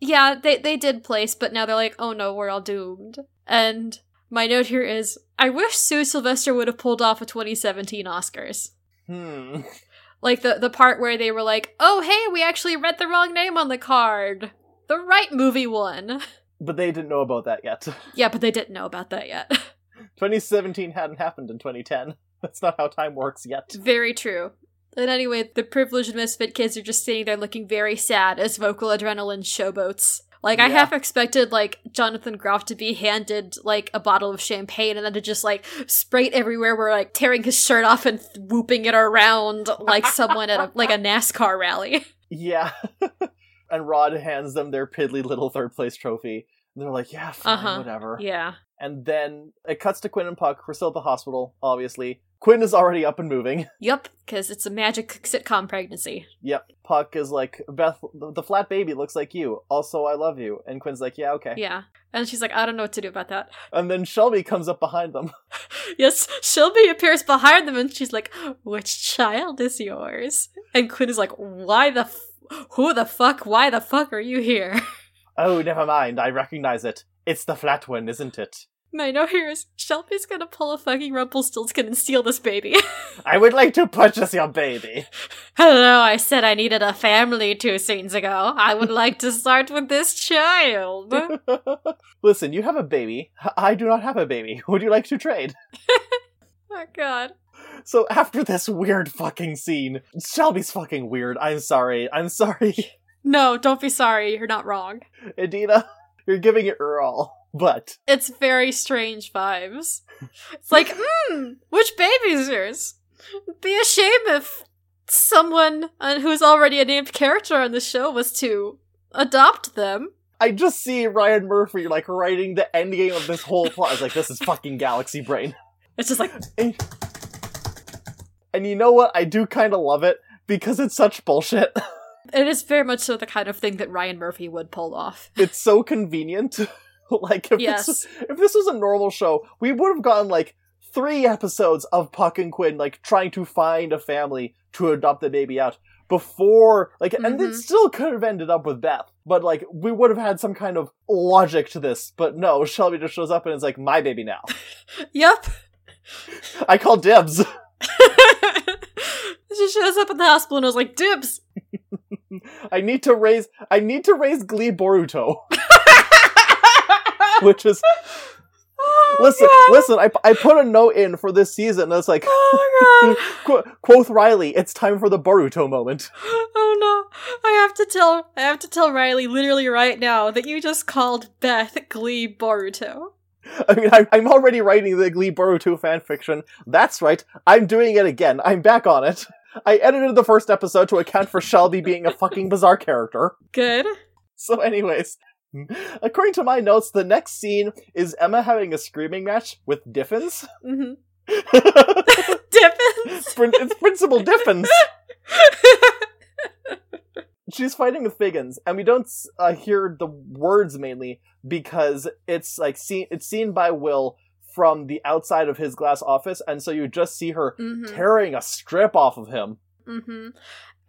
A: Yeah, they, they did place, but now they're like, oh no, we're all doomed. And my note here is I wish Sue Sylvester would have pulled off a 2017 Oscars.
B: Hmm. [laughs]
A: Like the, the part where they were like, oh hey, we actually read the wrong name on the card. The right movie won. [laughs]
B: But they didn't know about that yet. [laughs]
A: Yeah, but they didn't know about that yet. [laughs]
B: 2017 hadn't happened in 2010. That's not how time works yet.
A: Very true. And anyway, the privileged misfit kids are just sitting there looking very sad as vocal adrenaline showboats. Like, I
B: Yeah.
A: half expected, like, Jonathan Groff to be handed, like, a bottle of champagne and then to just, like, spray it everywhere where, like, tearing his shirt off and th- whooping it around like [laughs] someone at, a, like, a NASCAR rally. [laughs]
B: Yeah. [laughs] and Rod hands them their piddly little third place trophy. And they're like, yeah, fine,
A: Uh-huh.
B: whatever.
A: yeah.
B: And then it cuts to Quinn and Puck. We're still at the hospital, obviously. Quinn is already up and moving. [laughs]
A: Yep, because it's a magic sitcom pregnancy.
B: Yep. Puck is like, Beth, the flat baby looks like you. Also, I love you. And Quinn's like, yeah, okay.
A: Yeah. And she's like, I don't know what to do about that. [laughs]
B: And then Shelby comes up behind them. [laughs]
A: Yes, Shelby appears behind them and she's like, Which child is yours? And Quinn is like, Why the f- who the fuck? Why the fuck are you here?
B: Oh, never mind. I recognize it. It's the flat one, isn't it?
A: My note here is Shelby's gonna pull a fucking Rumpelstiltskin and steal this baby. [laughs]
B: I would like to purchase your baby.
A: Hello, I said I needed a family two scenes ago. I would like to start with this child. [laughs]
B: Listen, you have a baby. I do not have a baby. [laughs] Would you like to trade?
A: oh god.
B: So after this weird fucking scene, Shelby's fucking weird. I'm sorry. I'm sorry.
A: No, don't be sorry, you're not wrong.
B: Idina, you're giving it your all. But
A: It's very strange vibes. It's like, [laughs] hmm, which baby's yours? Be a shame if someone uh, who's already a named character on the show was to adopt them.
B: I just see Ryan Murphy like writing the endgame of this whole plot. I was like, this is fucking Galaxy Brain.
A: It's just like, [laughs]
B: And, and you know what? I do kind of love it because it's such bullshit. [laughs]
A: it is very much so the kind of thing that Ryan Murphy would pull off.
B: it's so convenient. [laughs] like if
A: Yes.
B: this if this was a normal show, we would have gotten like three episodes of Puck and Quinn like trying to find a family to adopt the baby out before like and it
A: Mhm.
B: still could have ended up with Beth. But like we would have had some kind of logic to this. But no, [laughs] Shelby just shows up and is like, my baby now. [laughs]
A: Yep.
B: I call dibs.
A: she shows up at the hospital and I was like, dibs.
B: I need to raise I need to raise Glee Boruto. [laughs] Which is
A: Oh,
B: listen,
A: God.
B: listen, I, I put a note in for this season and it's like
A: Oh. [laughs]
B: Qu- quoth Riley, it's time for the Boruto moment.
A: Oh no. I have to tell I have to tell Riley literally right now that you just called Beth Glee Boruto.
B: I mean, I, I'm already writing the Glee Boruto fanfiction. That's right, I'm doing it again. I'm back on it. I edited the first episode to account for Shelby being a fucking bizarre character.
A: Good.
B: So, anyways, [laughs] according to my notes, the next scene is Emma having a screaming match with Diffins.
A: Mm-hmm. [laughs]
B: it's, Prin- it's Principal Diffins. [laughs] She's fighting with Figgins, and we don't uh, hear the words mainly because it's like seen it's seen by Will from the outside of his glass office, and so you just see her
A: mm-hmm.
B: tearing a strip off of him.
A: Mm-hmm.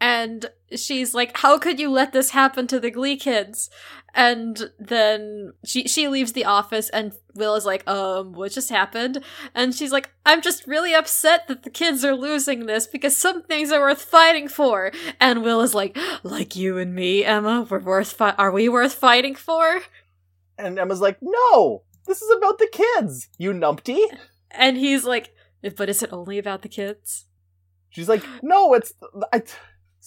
A: And she's like, "How could you let this happen to the Glee kids?" And then she she leaves the office, and Will is like, "Um, what just happened?" And she's like, "I'm just really upset that the kids are losing this because some things are worth fighting for." And Will is like, "Like you and me, Emma, we're worth fi- are we worth fighting for?"
B: And Emma's like, "No, this is about the kids, you numpty."
A: And he's like, "But is it only about the kids?"
B: She's like, "No, it's I."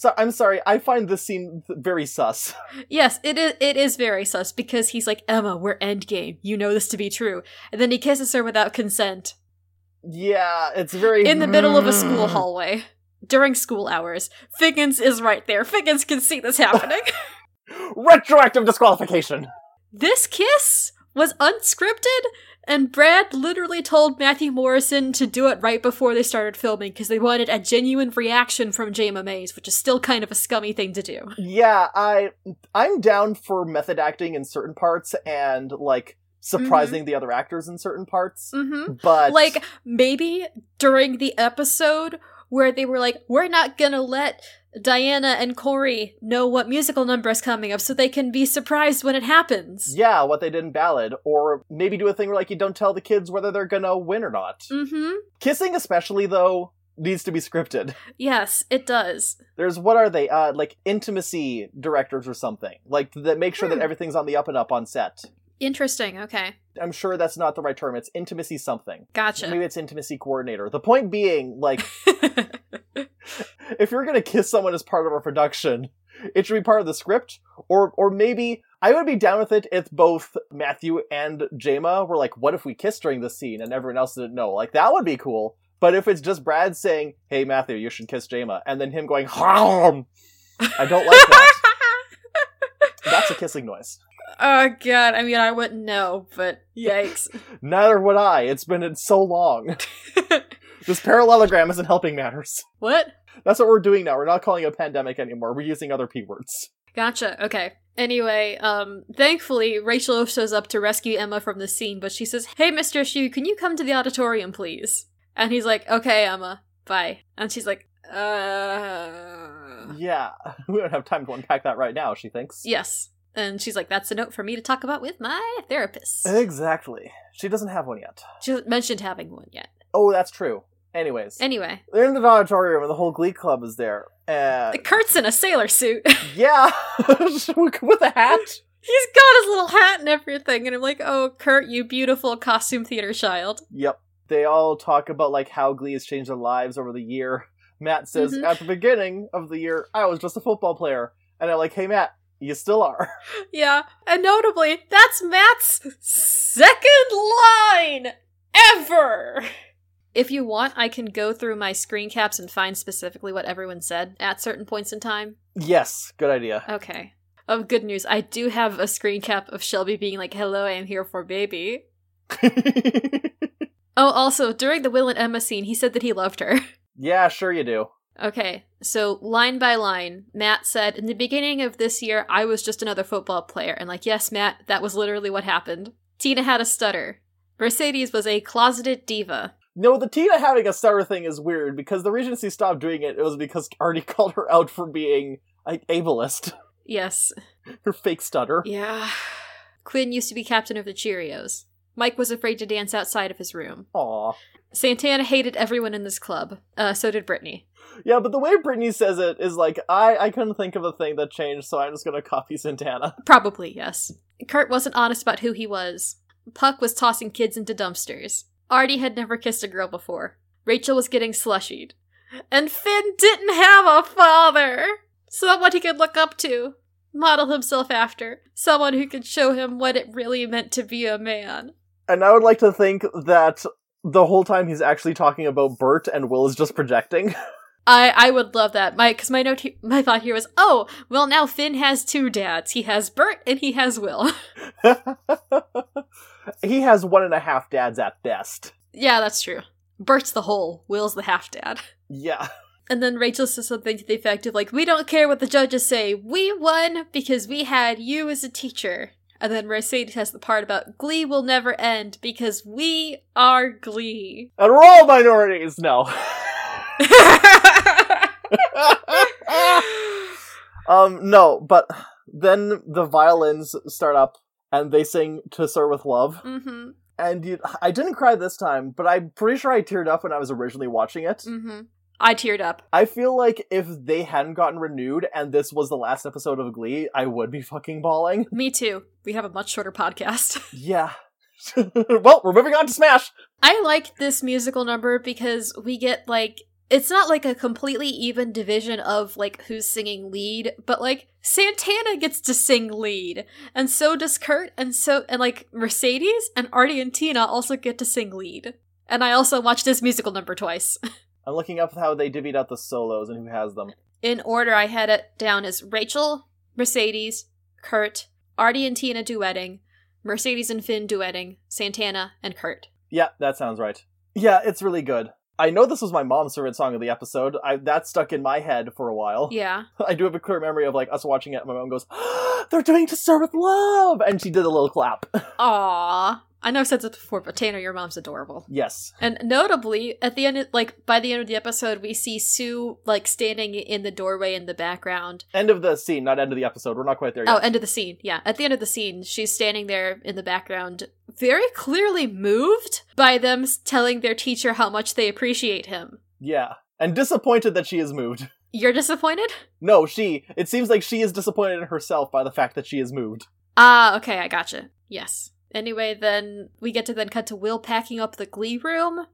B: So I'm sorry. I find this scene very sus.
A: Yes, it is. It is very sus because he's like, "Emma, we're endgame. You know this to be true." And then he kisses her without consent
B: Yeah, it's very
A: in the middle of a school mm. hallway during school hours. Figgins is right there. Figgins can see this happening. [laughs]
B: Retroactive disqualification.
A: this kiss was unscripted, and Brad literally told Matthew Morrison to do it right before they started filming because they wanted a genuine reaction from Jayma Mays, which is still kind of a scummy thing to do.
B: Yeah, I I'm down for method acting in certain parts and like surprising the other actors in certain parts.
A: Mm-hmm.
B: But
A: like maybe during the episode where they were like we're not gonna let Dianna and Cory know what musical number is coming up so they can be surprised when it happens
B: yeah, what they did in Ballad, or maybe do a thing where like you don't tell the kids whether they're gonna win or not.
A: mm-hmm
B: Kissing, especially though, needs to be scripted. [laughs]
A: yes it does
B: There's what are they? Uh, like intimacy directors or something, like that make sure
A: Hmm.
B: that everything's on the up and up on set.
A: interesting okay
B: I'm sure that's not the right term. It's intimacy something.
A: gotcha
B: Maybe it's intimacy coordinator. The point being, like, [laughs] if you're gonna kiss someone as part of a production, it should be part of the script, or or maybe I would be down with it if both Matthew and Jayma were like, "What if we kissed during this scene?" and everyone else didn't know. Like that would be cool. But if it's just Brad saying, "Hey Matthew, you should kiss Jayma," and then him going, "Harm," I don't like that. [laughs] That's a kissing noise.
A: oh god i mean i wouldn't know but [laughs] yikes
B: Neither would I. It's been so long. [laughs] this parallelogram isn't helping matters. [laughs]
A: what
B: That's what we're doing now. We're not calling it a pandemic anymore. We're using other p words.
A: Gotcha. Okay. Anyway, um, thankfully, Rachel shows up to rescue Emma from the scene, but she says, Hey, Mr. Schue, can you come to the auditorium, please? And he's like, Okay, Emma, bye. And she's like, Uh.
B: Yeah, [laughs] we don't have time to unpack that right now. She thinks.
A: Yes. And she's like, that's a note for me to talk about with my therapist.
B: Exactly. She doesn't have one yet.
A: She hasn't mentioned having one yet.
B: Oh, that's true. Anyways,
A: Anyway,
B: they're in the auditorium and the whole Glee Club is there. And
A: Kurt's in a sailor suit. [laughs]
B: yeah, [laughs] with a hat.
A: He's got his little hat and everything. And I'm like, oh, Kurt, you beautiful costume theater child.
B: Yep. They all talk about like how Glee has changed their lives over the year. Matt says
A: Mhm.
B: at the beginning of the year, I was just a football player, and they're like, "Hey, Matt, you still are." [laughs]
A: Yeah. And notably, that's Matt's second line ever. If you want, I can go through my screen caps and find specifically what everyone said at certain points in time.
B: yes, good idea.
A: Okay. Of good news, I do have a screen cap of Shelby being like, "Hello, I am here for baby." [laughs] Oh, also, during the Will and Emma scene, he said that he loved her. [laughs]
B: yeah, sure you do.
A: Okay, so line by line, Matt said, In the beginning of this year, I was just another football player. And, like, yes, Matt, that was literally what happened. Tina had a stutter. Mercedes was a closeted diva.
B: No, the Tina having a stutter thing is weird because the Regency stopped doing it. It was because Artie [laughs] called her out for being like ableist.
A: Yes. [laughs]
B: Her fake stutter.
A: Yeah. Quinn used to be captain of the Cheerios. Mike was afraid to dance outside of his room.
B: Aw.
A: Santana hated everyone in this club. Uh, so did Brittany.
B: Yeah, but the way Brittany says it is like, I, I couldn't think of a thing that changed, so I'm just gonna copy Santana. [laughs]
A: Probably, yes. Kurt wasn't honest about who he was. Puck was tossing kids into dumpsters. Artie had never kissed a girl before. Rachel was getting slushied. And Finn didn't have a father! Someone he could look up to, model himself after, someone who could show him what it really meant to be a man.
B: And I would like to think that the whole time he's actually talking about Burt and Will is just projecting. [laughs]
A: I I would love that. My because my note he- my thought here was, oh, well now Finn has two dads. He has Burt and he has Will. [laughs] [laughs]
B: he has one and a half dads at best.
A: yeah, that's true. Burt's the whole, Will's the half dad.
B: Yeah.
A: And then Rachel says something to the effect of, like, we don't care what the judges say. We won because we had you as a teacher. And then Mercedes has the part about Glee will never end because we are Glee.
B: And we're all minorities. No. [laughs] [laughs] um, no, but then the violins start up and they sing To Sir with Love.
A: mm-hmm.
B: And you, I didn't cry this time, but I'm pretty sure I teared up when I was originally watching it.
A: Mm-hmm. I teared up.
B: I feel like if they hadn't gotten renewed and this was the last episode of Glee, I would be fucking bawling. [laughs]
A: Me too. We have a much shorter podcast. [laughs]
B: Yeah. [laughs] well, we're moving on to Smash.
A: I like this musical number because we get like it's not like a completely even division of like who's singing lead, but like Santana gets to sing lead, and so does Kurt, and so and like Mercedes and Artie and Tina also get to sing lead. And I also watched this musical number twice. [laughs]
B: I'm looking up how they divvied out the solos and who has them.
A: In order, I had it down as Rachel, Mercedes, Kurt, Artie and Tina duetting, Mercedes and Finn duetting, Santana and Kurt.
B: Yeah, that sounds right. Yeah, it's really good. I know this was my mom's favorite song of the episode. I that stuck in my head for a while.
A: Yeah. [laughs]
B: I do have a clear memory of like us watching it. and My mom goes, [gasps] "They're doing To Sir with Love," and she did a little clap. [laughs]
A: Aww. I know I've said this before, but Tanner, your mom's adorable.
B: yes.
A: And notably, at the end, of, like by the end of the episode, we see Sue like standing in the doorway in the background.
B: End of the scene, not end of the episode. We're not quite there yet.
A: Oh, end of the scene. Yeah, at the end of the scene, she's standing there in the background, very clearly moved by them telling their teacher how much they appreciate him.
B: yeah, and disappointed that she is moved.
A: You're disappointed?
B: No, she. It seems like she is disappointed in herself by the fact that she is moved.
A: Ah, okay, I gotcha. Yes. Anyway, then we get to then cut to Will packing up the glee room.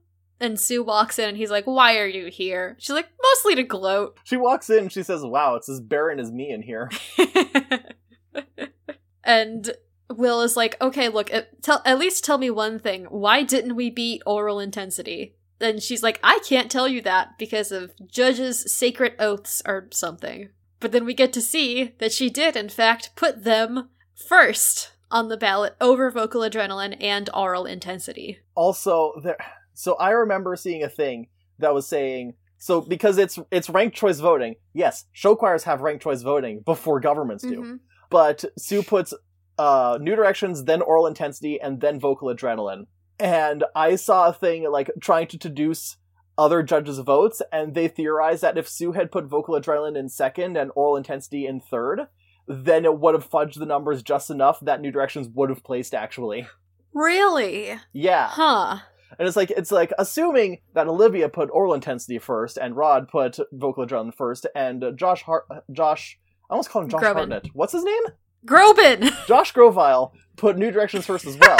A: And Sue walks in and he's like, Why are you here? She's like, Mostly to gloat.
B: She walks in and she says, "Wow, it's as barren as me in here." [laughs] [laughs]
A: and Will is like, okay, look, at, tell, at least tell me one thing. Why didn't we beat aural intensity? Then she's like, I can't tell you that because of judges' sacred oaths or something. But then we get to see that she did, in fact, put them first on the ballot over vocal adrenaline and aural intensity.
B: also there so i remember seeing a thing that was saying so because it's it's ranked choice voting yes show choirs have ranked choice voting before governments do
A: Mhm.
B: but sue puts uh new directions then aural intensity and then vocal adrenaline and i saw a thing like trying to deduce other judges votes and they theorized that if sue had put vocal adrenaline in second and aural intensity in third then it would have fudged the numbers just enough that New Directions would have placed actually.
A: Really?
B: Yeah.
A: Huh.
B: And it's like it's like assuming that Olivia put aural intensity first and Rod put vocal adrenaline first and uh, Josh Hart Josh I almost called him Josh
A: Groban.
B: Hartnett. What's his name?
A: Groban!
B: Josh Grovile put New Directions first as well.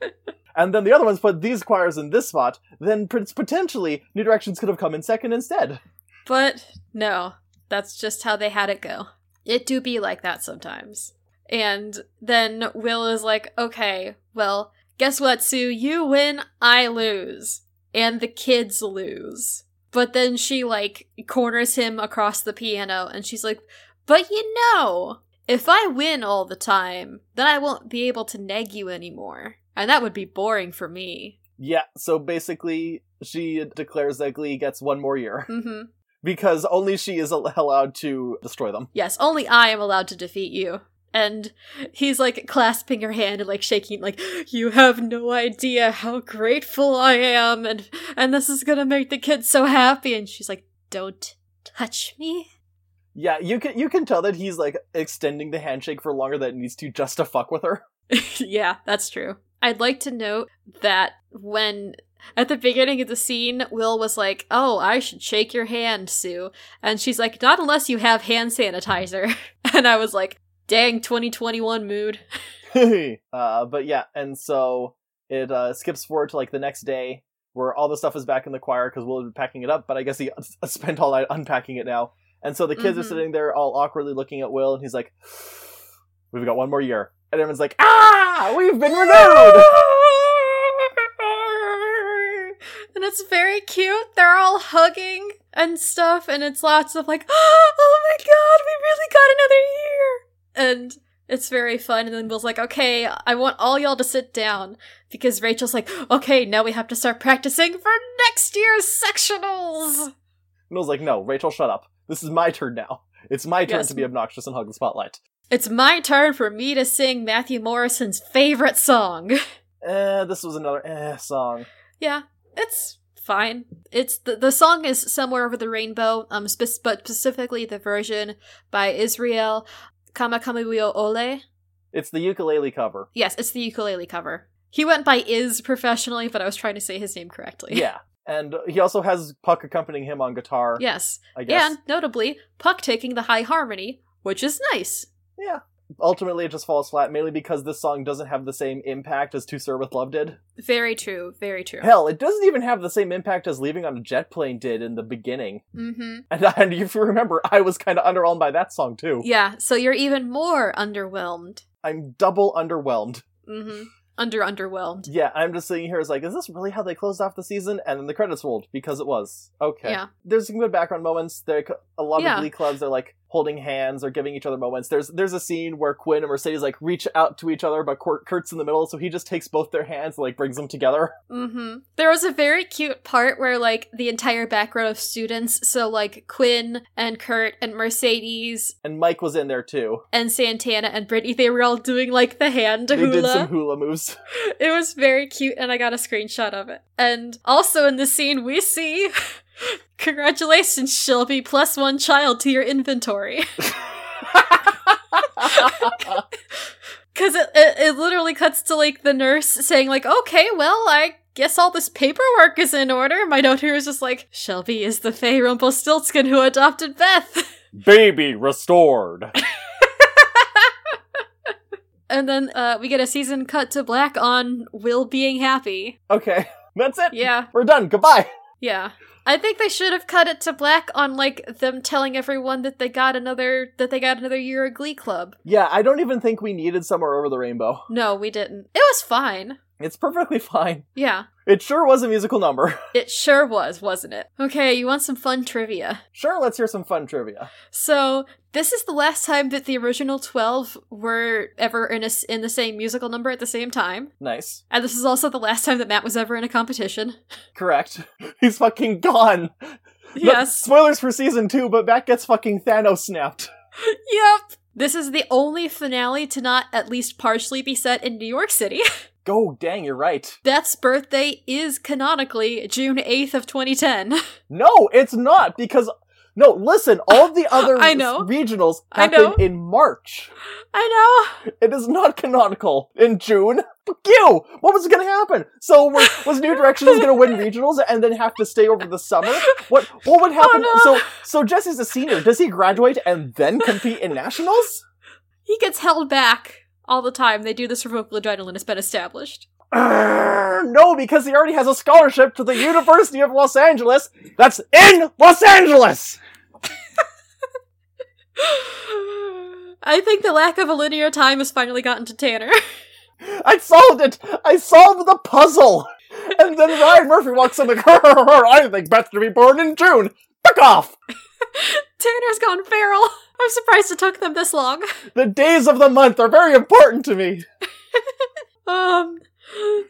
B: [laughs] and then the other ones put these choirs in this spot, then potentially New Directions could have come in second instead.
A: but no, that's just how they had it go. It do be like that sometimes. And then Will is like, okay, well, guess what, Sue? You win, I lose. And the kids lose. But then she, like, corners him across the piano and she's like, but you know, if I win all the time, then I won't be able to nag you anymore. And that would be boring for me.
B: Yeah, so basically she declares that Glee gets one more year
A: hmm.
B: Because only she is allowed to destroy them.
A: Yes, only I am allowed to defeat you. And he's like clasping her hand and like shaking, like, you have no idea how grateful I am, and and this is gonna make the kids so happy. And she's like, Don't touch me.
B: Yeah, you can you can tell that he's like extending the handshake for longer than it needs to just to fuck with her. [laughs]
A: yeah, that's true. I'd like to note that when at the beginning of the scene, Will was like, Oh, I should shake your hand, Sue. And she's like, Not unless you have hand sanitizer. [laughs] And I was like, Dang, 2021 mood. [laughs]
B: uh, but yeah, and so it uh, skips forward to like the next day where all the stuff is back in the choir because Will had been packing it up, but I guess he [laughs] spent all night unpacking it now. And so the kids are
A: Mhm.
B: sitting there all awkwardly looking at Will, and he's like, "We've got one more year," and everyone's like, "Ah, we've been renewed."
A: It's very cute. They're all hugging and stuff, and it's lots of like, [gasps] oh my god, we really got another year. And it's very fun. And then Will's like, okay, I want all y'all to sit down because Rachel's like, okay, now we have to start practicing for next year's sectionals.
B: And Will's like, "No, Rachel, shut up. This is my turn now. It's my turn
A: Yes.
B: to be obnoxious and hug the spotlight."
A: It's my turn for me to sing Matthew Morrison's favorite song. [laughs]
B: Eh, this was another eh song.
A: Yeah, it's fine. It's the the song is somewhere over the rainbow. Um, spe- but specifically the version by Israel Kamakawiwo'ole.
B: It's the ukulele cover.
A: Yes, it's the ukulele cover. He went by Iz professionally, but I was trying to say his name correctly.
B: Yeah, and he also has Puck accompanying him on guitar.
A: Yes,
B: I guess.
A: and notably Puck taking the high harmony, which is nice.
B: Yeah. Ultimately, it just falls flat, mainly because this song doesn't have the same impact as To Sir with Love did.
A: Very true. Very true.
B: Hell, it doesn't even have the same impact as Leaving on a Jet Plane did in the beginning.
A: Mm-hmm.
B: And, [laughs] and if you remember, I was kind of underwhelmed by that song too.
A: Yeah. So you're even more underwhelmed.
B: I'm double underwhelmed.
A: Mm-hmm. Under underwhelmed.
B: Yeah, I'm just sitting here is like, is this really how they closed off the season? And then the credits rolled, because it was. Okay.
A: Yeah.
B: There's some good background moments. There, a lot
A: Yeah.
B: of Glee clubs They're like holding hands or giving each other moments. There's there's a scene where Quinn and Mercedes like reach out to each other, but Kurt's in the middle, so he just takes both their hands and like brings them together. [laughs]
A: Mm-hmm. There was a very cute part where like the entire background of students, so like Quinn and Kurt and Mercedes
B: And Mike was in there too.
A: and Santana and Brittany, they were all doing like the hand
B: They
A: hula.
B: did some hula moves. [laughs]
A: It was very cute, and I got a screenshot of it. And also in the scene, we see. [laughs] Congratulations, Shelby, plus one child to your inventory. [laughs] Because it, it, it literally cuts to like the nurse saying, like, okay, well, I guess all this paperwork is in order. My note here is just like, Shelby is the Faye Rumpelstiltskin who adopted Beth.
B: Baby restored. [laughs]
A: and then uh, we get a season cut to black on Will being happy.
B: Okay, [laughs] that's it.
A: Yeah.
B: We're done. Goodbye.
A: Yeah. I think they should have cut it to black on like them telling everyone that they got another that they got another year of Glee Club.
B: Yeah, I don't even think we needed Somewhere Over the Rainbow.
A: No, we didn't. It was fine.
B: It's perfectly [laughs] fine.
A: Yeah.
B: It sure was a musical number. [laughs]
A: It sure was, wasn't it? Okay, you want some fun trivia.
B: Sure, let's hear some fun trivia.
A: So, this is the last time that the original 12 were ever in a, in the same musical number at the same time.
B: Nice.
A: And this is also the last time that Matt was ever in a competition. [laughs]
B: Correct. He's fucking gone. No-
A: Yes.
B: spoilers for season two, but Matt gets fucking Thanos snapped.
A: yep. This is the only finale to not at least partially be set in New York City.
B: Go, dang, you're right.
A: Beth's birthday is canonically June 8th of 2010. [laughs]
B: No, it's not, because No, listen, all the [laughs] other
A: I know.
B: regionals
A: I
B: happen
A: know.
B: in March.
A: I know.
B: It is not canonical in June. Fuck you! What was going to happen? So was, was New Directions going to win [laughs] regionals and then have to stay over the summer? What what would oh, happen?
A: Oh, no.
B: So so Jesse's a senior. Does he graduate and then compete in nationals?
A: He gets held back all the time. They do this for vocal adrenaline. It's been established.
B: Arr, [clears throat] no, because he already has a scholarship to the University of Los Angeles. That's in Los Angeles. [laughs]
A: I think the lack of a linear time has finally gotten to Tanner.
B: I solved it. I solved the puzzle. And then Ryan Murphy walks in like, I think Beth to be born in June. Fuck off.
A: Tanner's gone feral. I'm surprised it took them this long.
B: The days of the month are very important to me. [laughs]
A: Um,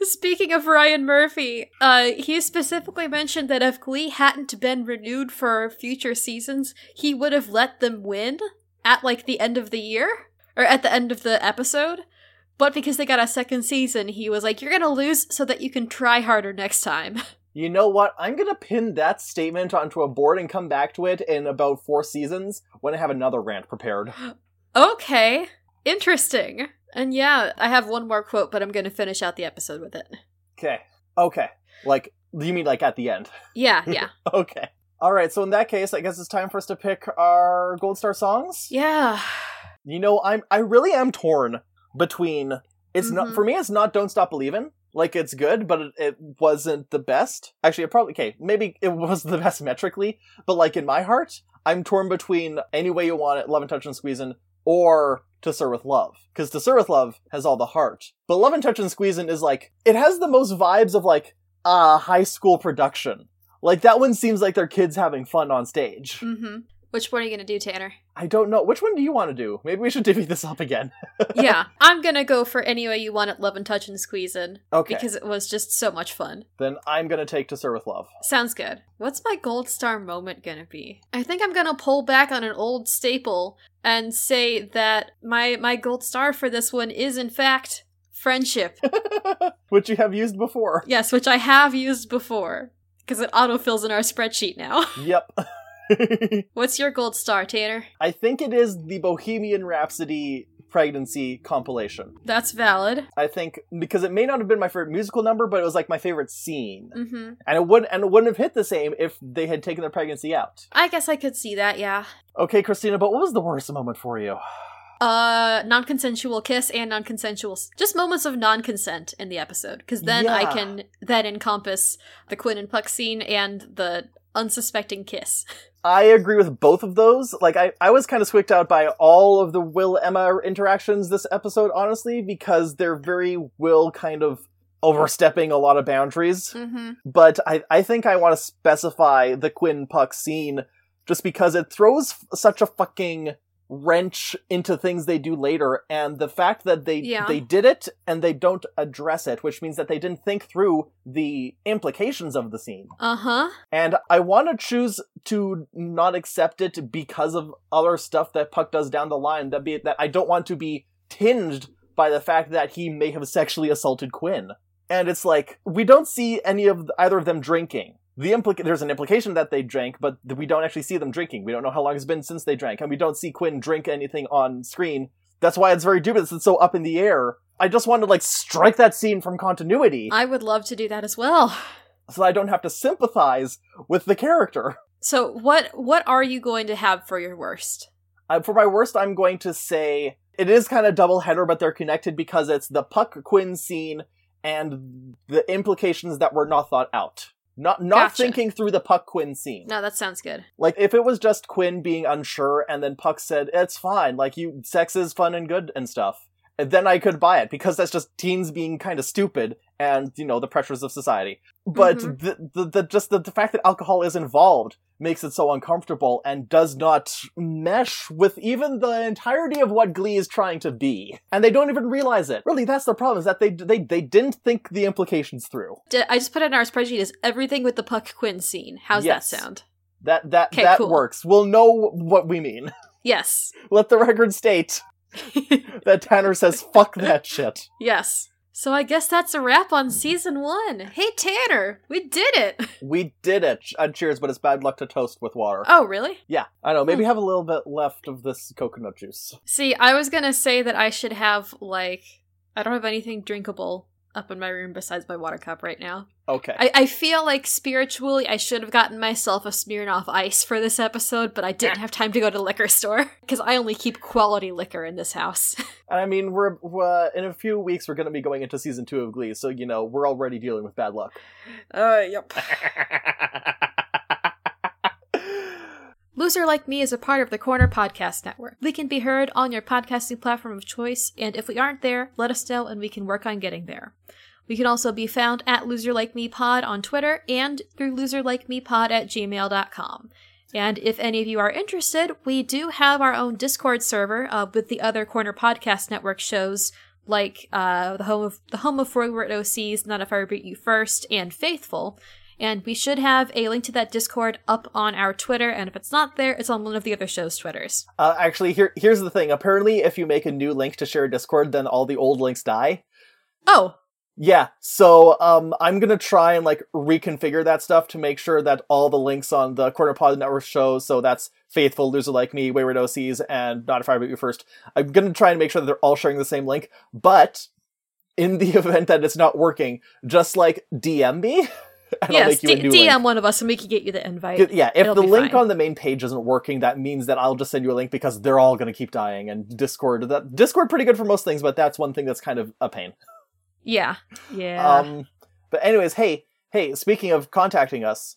A: speaking of Ryan Murphy, uh, he specifically mentioned that if Glee hadn't been renewed for future seasons, he would have let them win at like the end of the year or at the end of the episode. But because they got a second season, he was like, "You're gonna lose so that you can try harder next time." [laughs]
B: You know what? I'm gonna pin that statement onto a board and come back to it in about four seasons when I have another rant prepared.
A: okay, interesting. And yeah, I have one more quote, but I'm gonna finish out the episode with it.
B: Okay. Okay. Like, you mean like at the end?
A: Yeah, [laughs] yeah,
B: Okay. All right. So in that case, I guess it's time for us to pick our gold star songs.
A: yeah.
B: You know, I'm I really am torn between it's not
A: Mhm.
B: for me. It's not "Don't Stop Believing." Like it's good, but it, it wasn't the best. Actually, it probably okay. Maybe it was the best [laughs] metrically, but like in my heart, I'm torn between "Any Way You Want It," "Love and Touch and squeezing, or "To Sir with Love." Because "To Sir with Love" has all the heart, but "Love and Touch and Squeezin'" is like it has the most vibes of like a high school production. Like that one seems like they're kids having fun on stage.
A: Mm-hmm. Which one are you gonna do, Tanner?
B: I don't know. Which one do you want to do? Maybe we should [laughs] divvy this up again. [laughs]
A: yeah, I'm gonna go for any way you want it, love and touch and squeeze in
B: Okay.
A: because it was just so much fun.
B: then I'm gonna take To Sir with Love.
A: Sounds good. What's my gold star moment gonna be? I think I'm gonna pull back on an old staple and say that my my gold star for this one is in fact friendship. [laughs]
B: Which you have used before.
A: yes, which I have used before because it autofills in our spreadsheet now.
B: Yep. [laughs]
A: What's your gold star, Tanner?
B: I think it is the Bohemian Rhapsody pregnancy compilation.
A: That's valid.
B: I think because it may not have been my favorite musical number, but it was like my favorite scene.
A: Mm-hmm.
B: And it would and it wouldn't have hit the same if they had taken their pregnancy out.
A: I guess I could see that. Yeah.
B: Okay, Christina, but what was the worst moment for you?
A: Uh, non-consensual kiss and non-consensual, just moments of non-consent in the episode, because then I can then encompass the Quinn and Puck scene and the unsuspecting kiss. [laughs]
B: I agree with both of those. Like I, I was kind of squicked out by all of the Will Emma interactions this episode, honestly, because they're very Will kind of overstepping a lot of boundaries.
A: Mm-hmm.
B: But I, I think I want to specify the Quinn Puck scene just because it throws such a fucking wrench into things they do later and the fact that they
A: Yeah.
B: they did it and they don't address it which means that they didn't think through the implications of the scene
A: Uh huh.
B: and I want to choose to not accept it because of other stuff that Puck does down the line. That be that I don't want to be tinged by the fact that he may have sexually assaulted Quinn. And it's like we don't see any of either of them drinking. The implica- there's an implication that they drank, but we don't actually see them drinking. We don't know how long it's been since they drank, and we don't see Quinn drink anything on screen. That's why it's very dubious. It's so up in the air. I just want to like strike that scene from continuity,
A: I would love to do that as well.
B: so I don't have to sympathize with the character.
A: So what what are you going to have for your worst?
B: Uh, for my worst, I'm going to say it is kind of double header, but they're connected because it's the Puck Quinn scene and the implications that were not thought out. Not not
A: Gotcha.
B: thinking through the Puck Quinn scene.
A: No, that sounds good.
B: Like if it was just Quinn being unsure and then Puck said it's fine, like you sex is fun and good and stuff. And then I could buy it because that's just teens being kind of stupid and you know the pressures of society. But
A: Mhm.
B: the, the the just the, the fact that alcohol is involved makes it so uncomfortable and does not mesh with even the entirety of what Glee is trying to be. And they don't even realize it. Really, that's the problem is that they they they didn't think the implications through.
A: I just put it in our spreadsheet as everything with the Puck Quinn scene. How's
B: Yes.
A: that sound?
B: That that that
A: cool.
B: works. We'll know what we mean. [laughs]
A: Yes.
B: Let the record state [laughs] that Tanner says fuck that shit.
A: yes. So I guess that's a wrap on season one. Hey Tanner, we did it. [laughs]
B: We did it. And cheers, but it's bad luck to toast with water.
A: Oh, really?
B: Yeah, I know. Maybe hmm. have a little bit left of this coconut juice.
A: See, I was gonna say that I should have like I don't have anything drinkable up in my room besides my water cup right now.
B: Okay.
A: I, I feel like spiritually I should have gotten myself a Smirnoff Ice for this episode, but I didn't have time to go to the liquor store [laughs] because I only keep quality liquor in this house. [laughs]
B: and I mean, we're uh, in a few weeks we're going to be going into season two of Glee, so you know we're already dealing with bad luck.
A: uh, yep. [laughs] Loser Like Me is a part of the Corner Podcast Network. We can be heard on your podcasting platform of choice, and if we aren't there, let us know and we can work on getting there. We can also be found at Loser Like Me Pod on Twitter and through loserlikemepod at gmail.com. And if any of you are interested, we do have our own Discord server uh, with the other Corner Podcast Network shows like uh, the home of the home of Forward OCs, Not If I Reboot You First, and Faithful. And we should have a link to that Discord up on our Twitter, and if it's not there, it's on one of the other show's Twitters.
B: Uh, actually, here here's the thing. Apparently, if you make a new link to share Discord, then all the old links die.
A: Oh,
B: Yeah, so um, I'm gonna try and like reconfigure that stuff to make sure that all the links on the Corner Pod Network shows, so that's Faithful, Loser Like Me, Wayward OCs, and Not If I Reboot You First. I'm gonna try and make sure that they're all sharing the same link, but in the [laughs] event that it's not working, just like DM me, [laughs] and I'll
A: yes,
B: make you a
A: D- DM
B: link.
A: one of us and we can get you the invite.
B: Yeah, if
A: It'll
B: the link
A: fine.
B: on the main page isn't working, that means that I'll just send you a link because they're all gonna keep dying. And Discord, that Discord pretty good for most things, but that's one thing that's kind of a pain. [laughs]
A: Yeah. Yeah.
B: Um, but anyways, hey, hey, speaking of contacting us,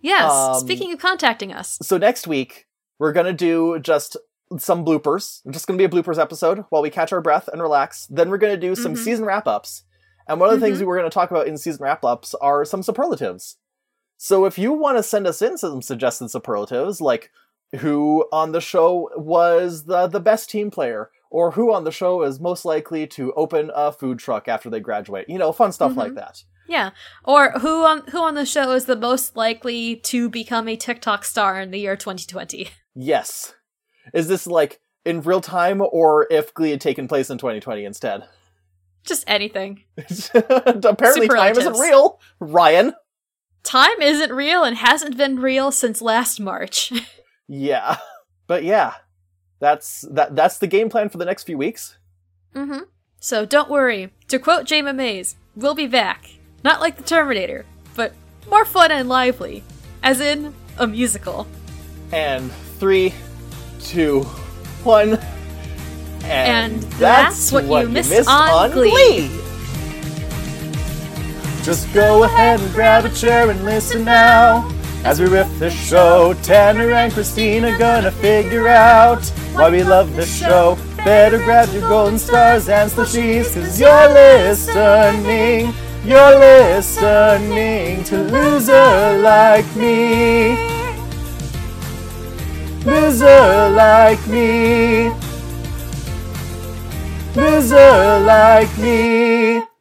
A: yes.
B: um,
A: Speaking of contacting us.
B: so next week we're gonna do just some bloopers. Just gonna be a bloopers episode while we catch our breath and relax. Then we're gonna do some
A: Mhm.
B: season wrap ups. And one of the things
A: Mhm.
B: we were gonna talk about in season wrap ups are some superlatives. So if you want to send us in some suggested superlatives, like who on the show was the the best team player, or who on the show is most likely to open a food truck after they graduate, you know, fun stuff like
A: Mhm.
B: that.
A: Yeah. Or who on who on the show is the most likely to become a TikTok star in the year 2020?
B: Yes. Is this like in real time or if Glee had taken place in 2020 instead?
A: Just anything. [laughs]
B: Apparently time isn't real, Ryan.
A: Time isn't real and hasn't been real since last March. [laughs]
B: Yeah. But yeah. That's that that's the game plan for the next few weeks.
A: mm-hmm. So don't worry. To quote Jayma Mays, we'll be back. Not like the Terminator, but more fun and lively. As in, a musical.
B: And three, two, one. And,
A: And that's what you missed
B: missed
A: on Glee.
B: Just go ahead and grab a chair and listen now. As we riff the show, Tanner and Christina gonna figure out why we love the show. Better grab your golden stars and slushies, cause you're listening. You're listening to Loser Like Me. Loser Like Me. Loser Like Me.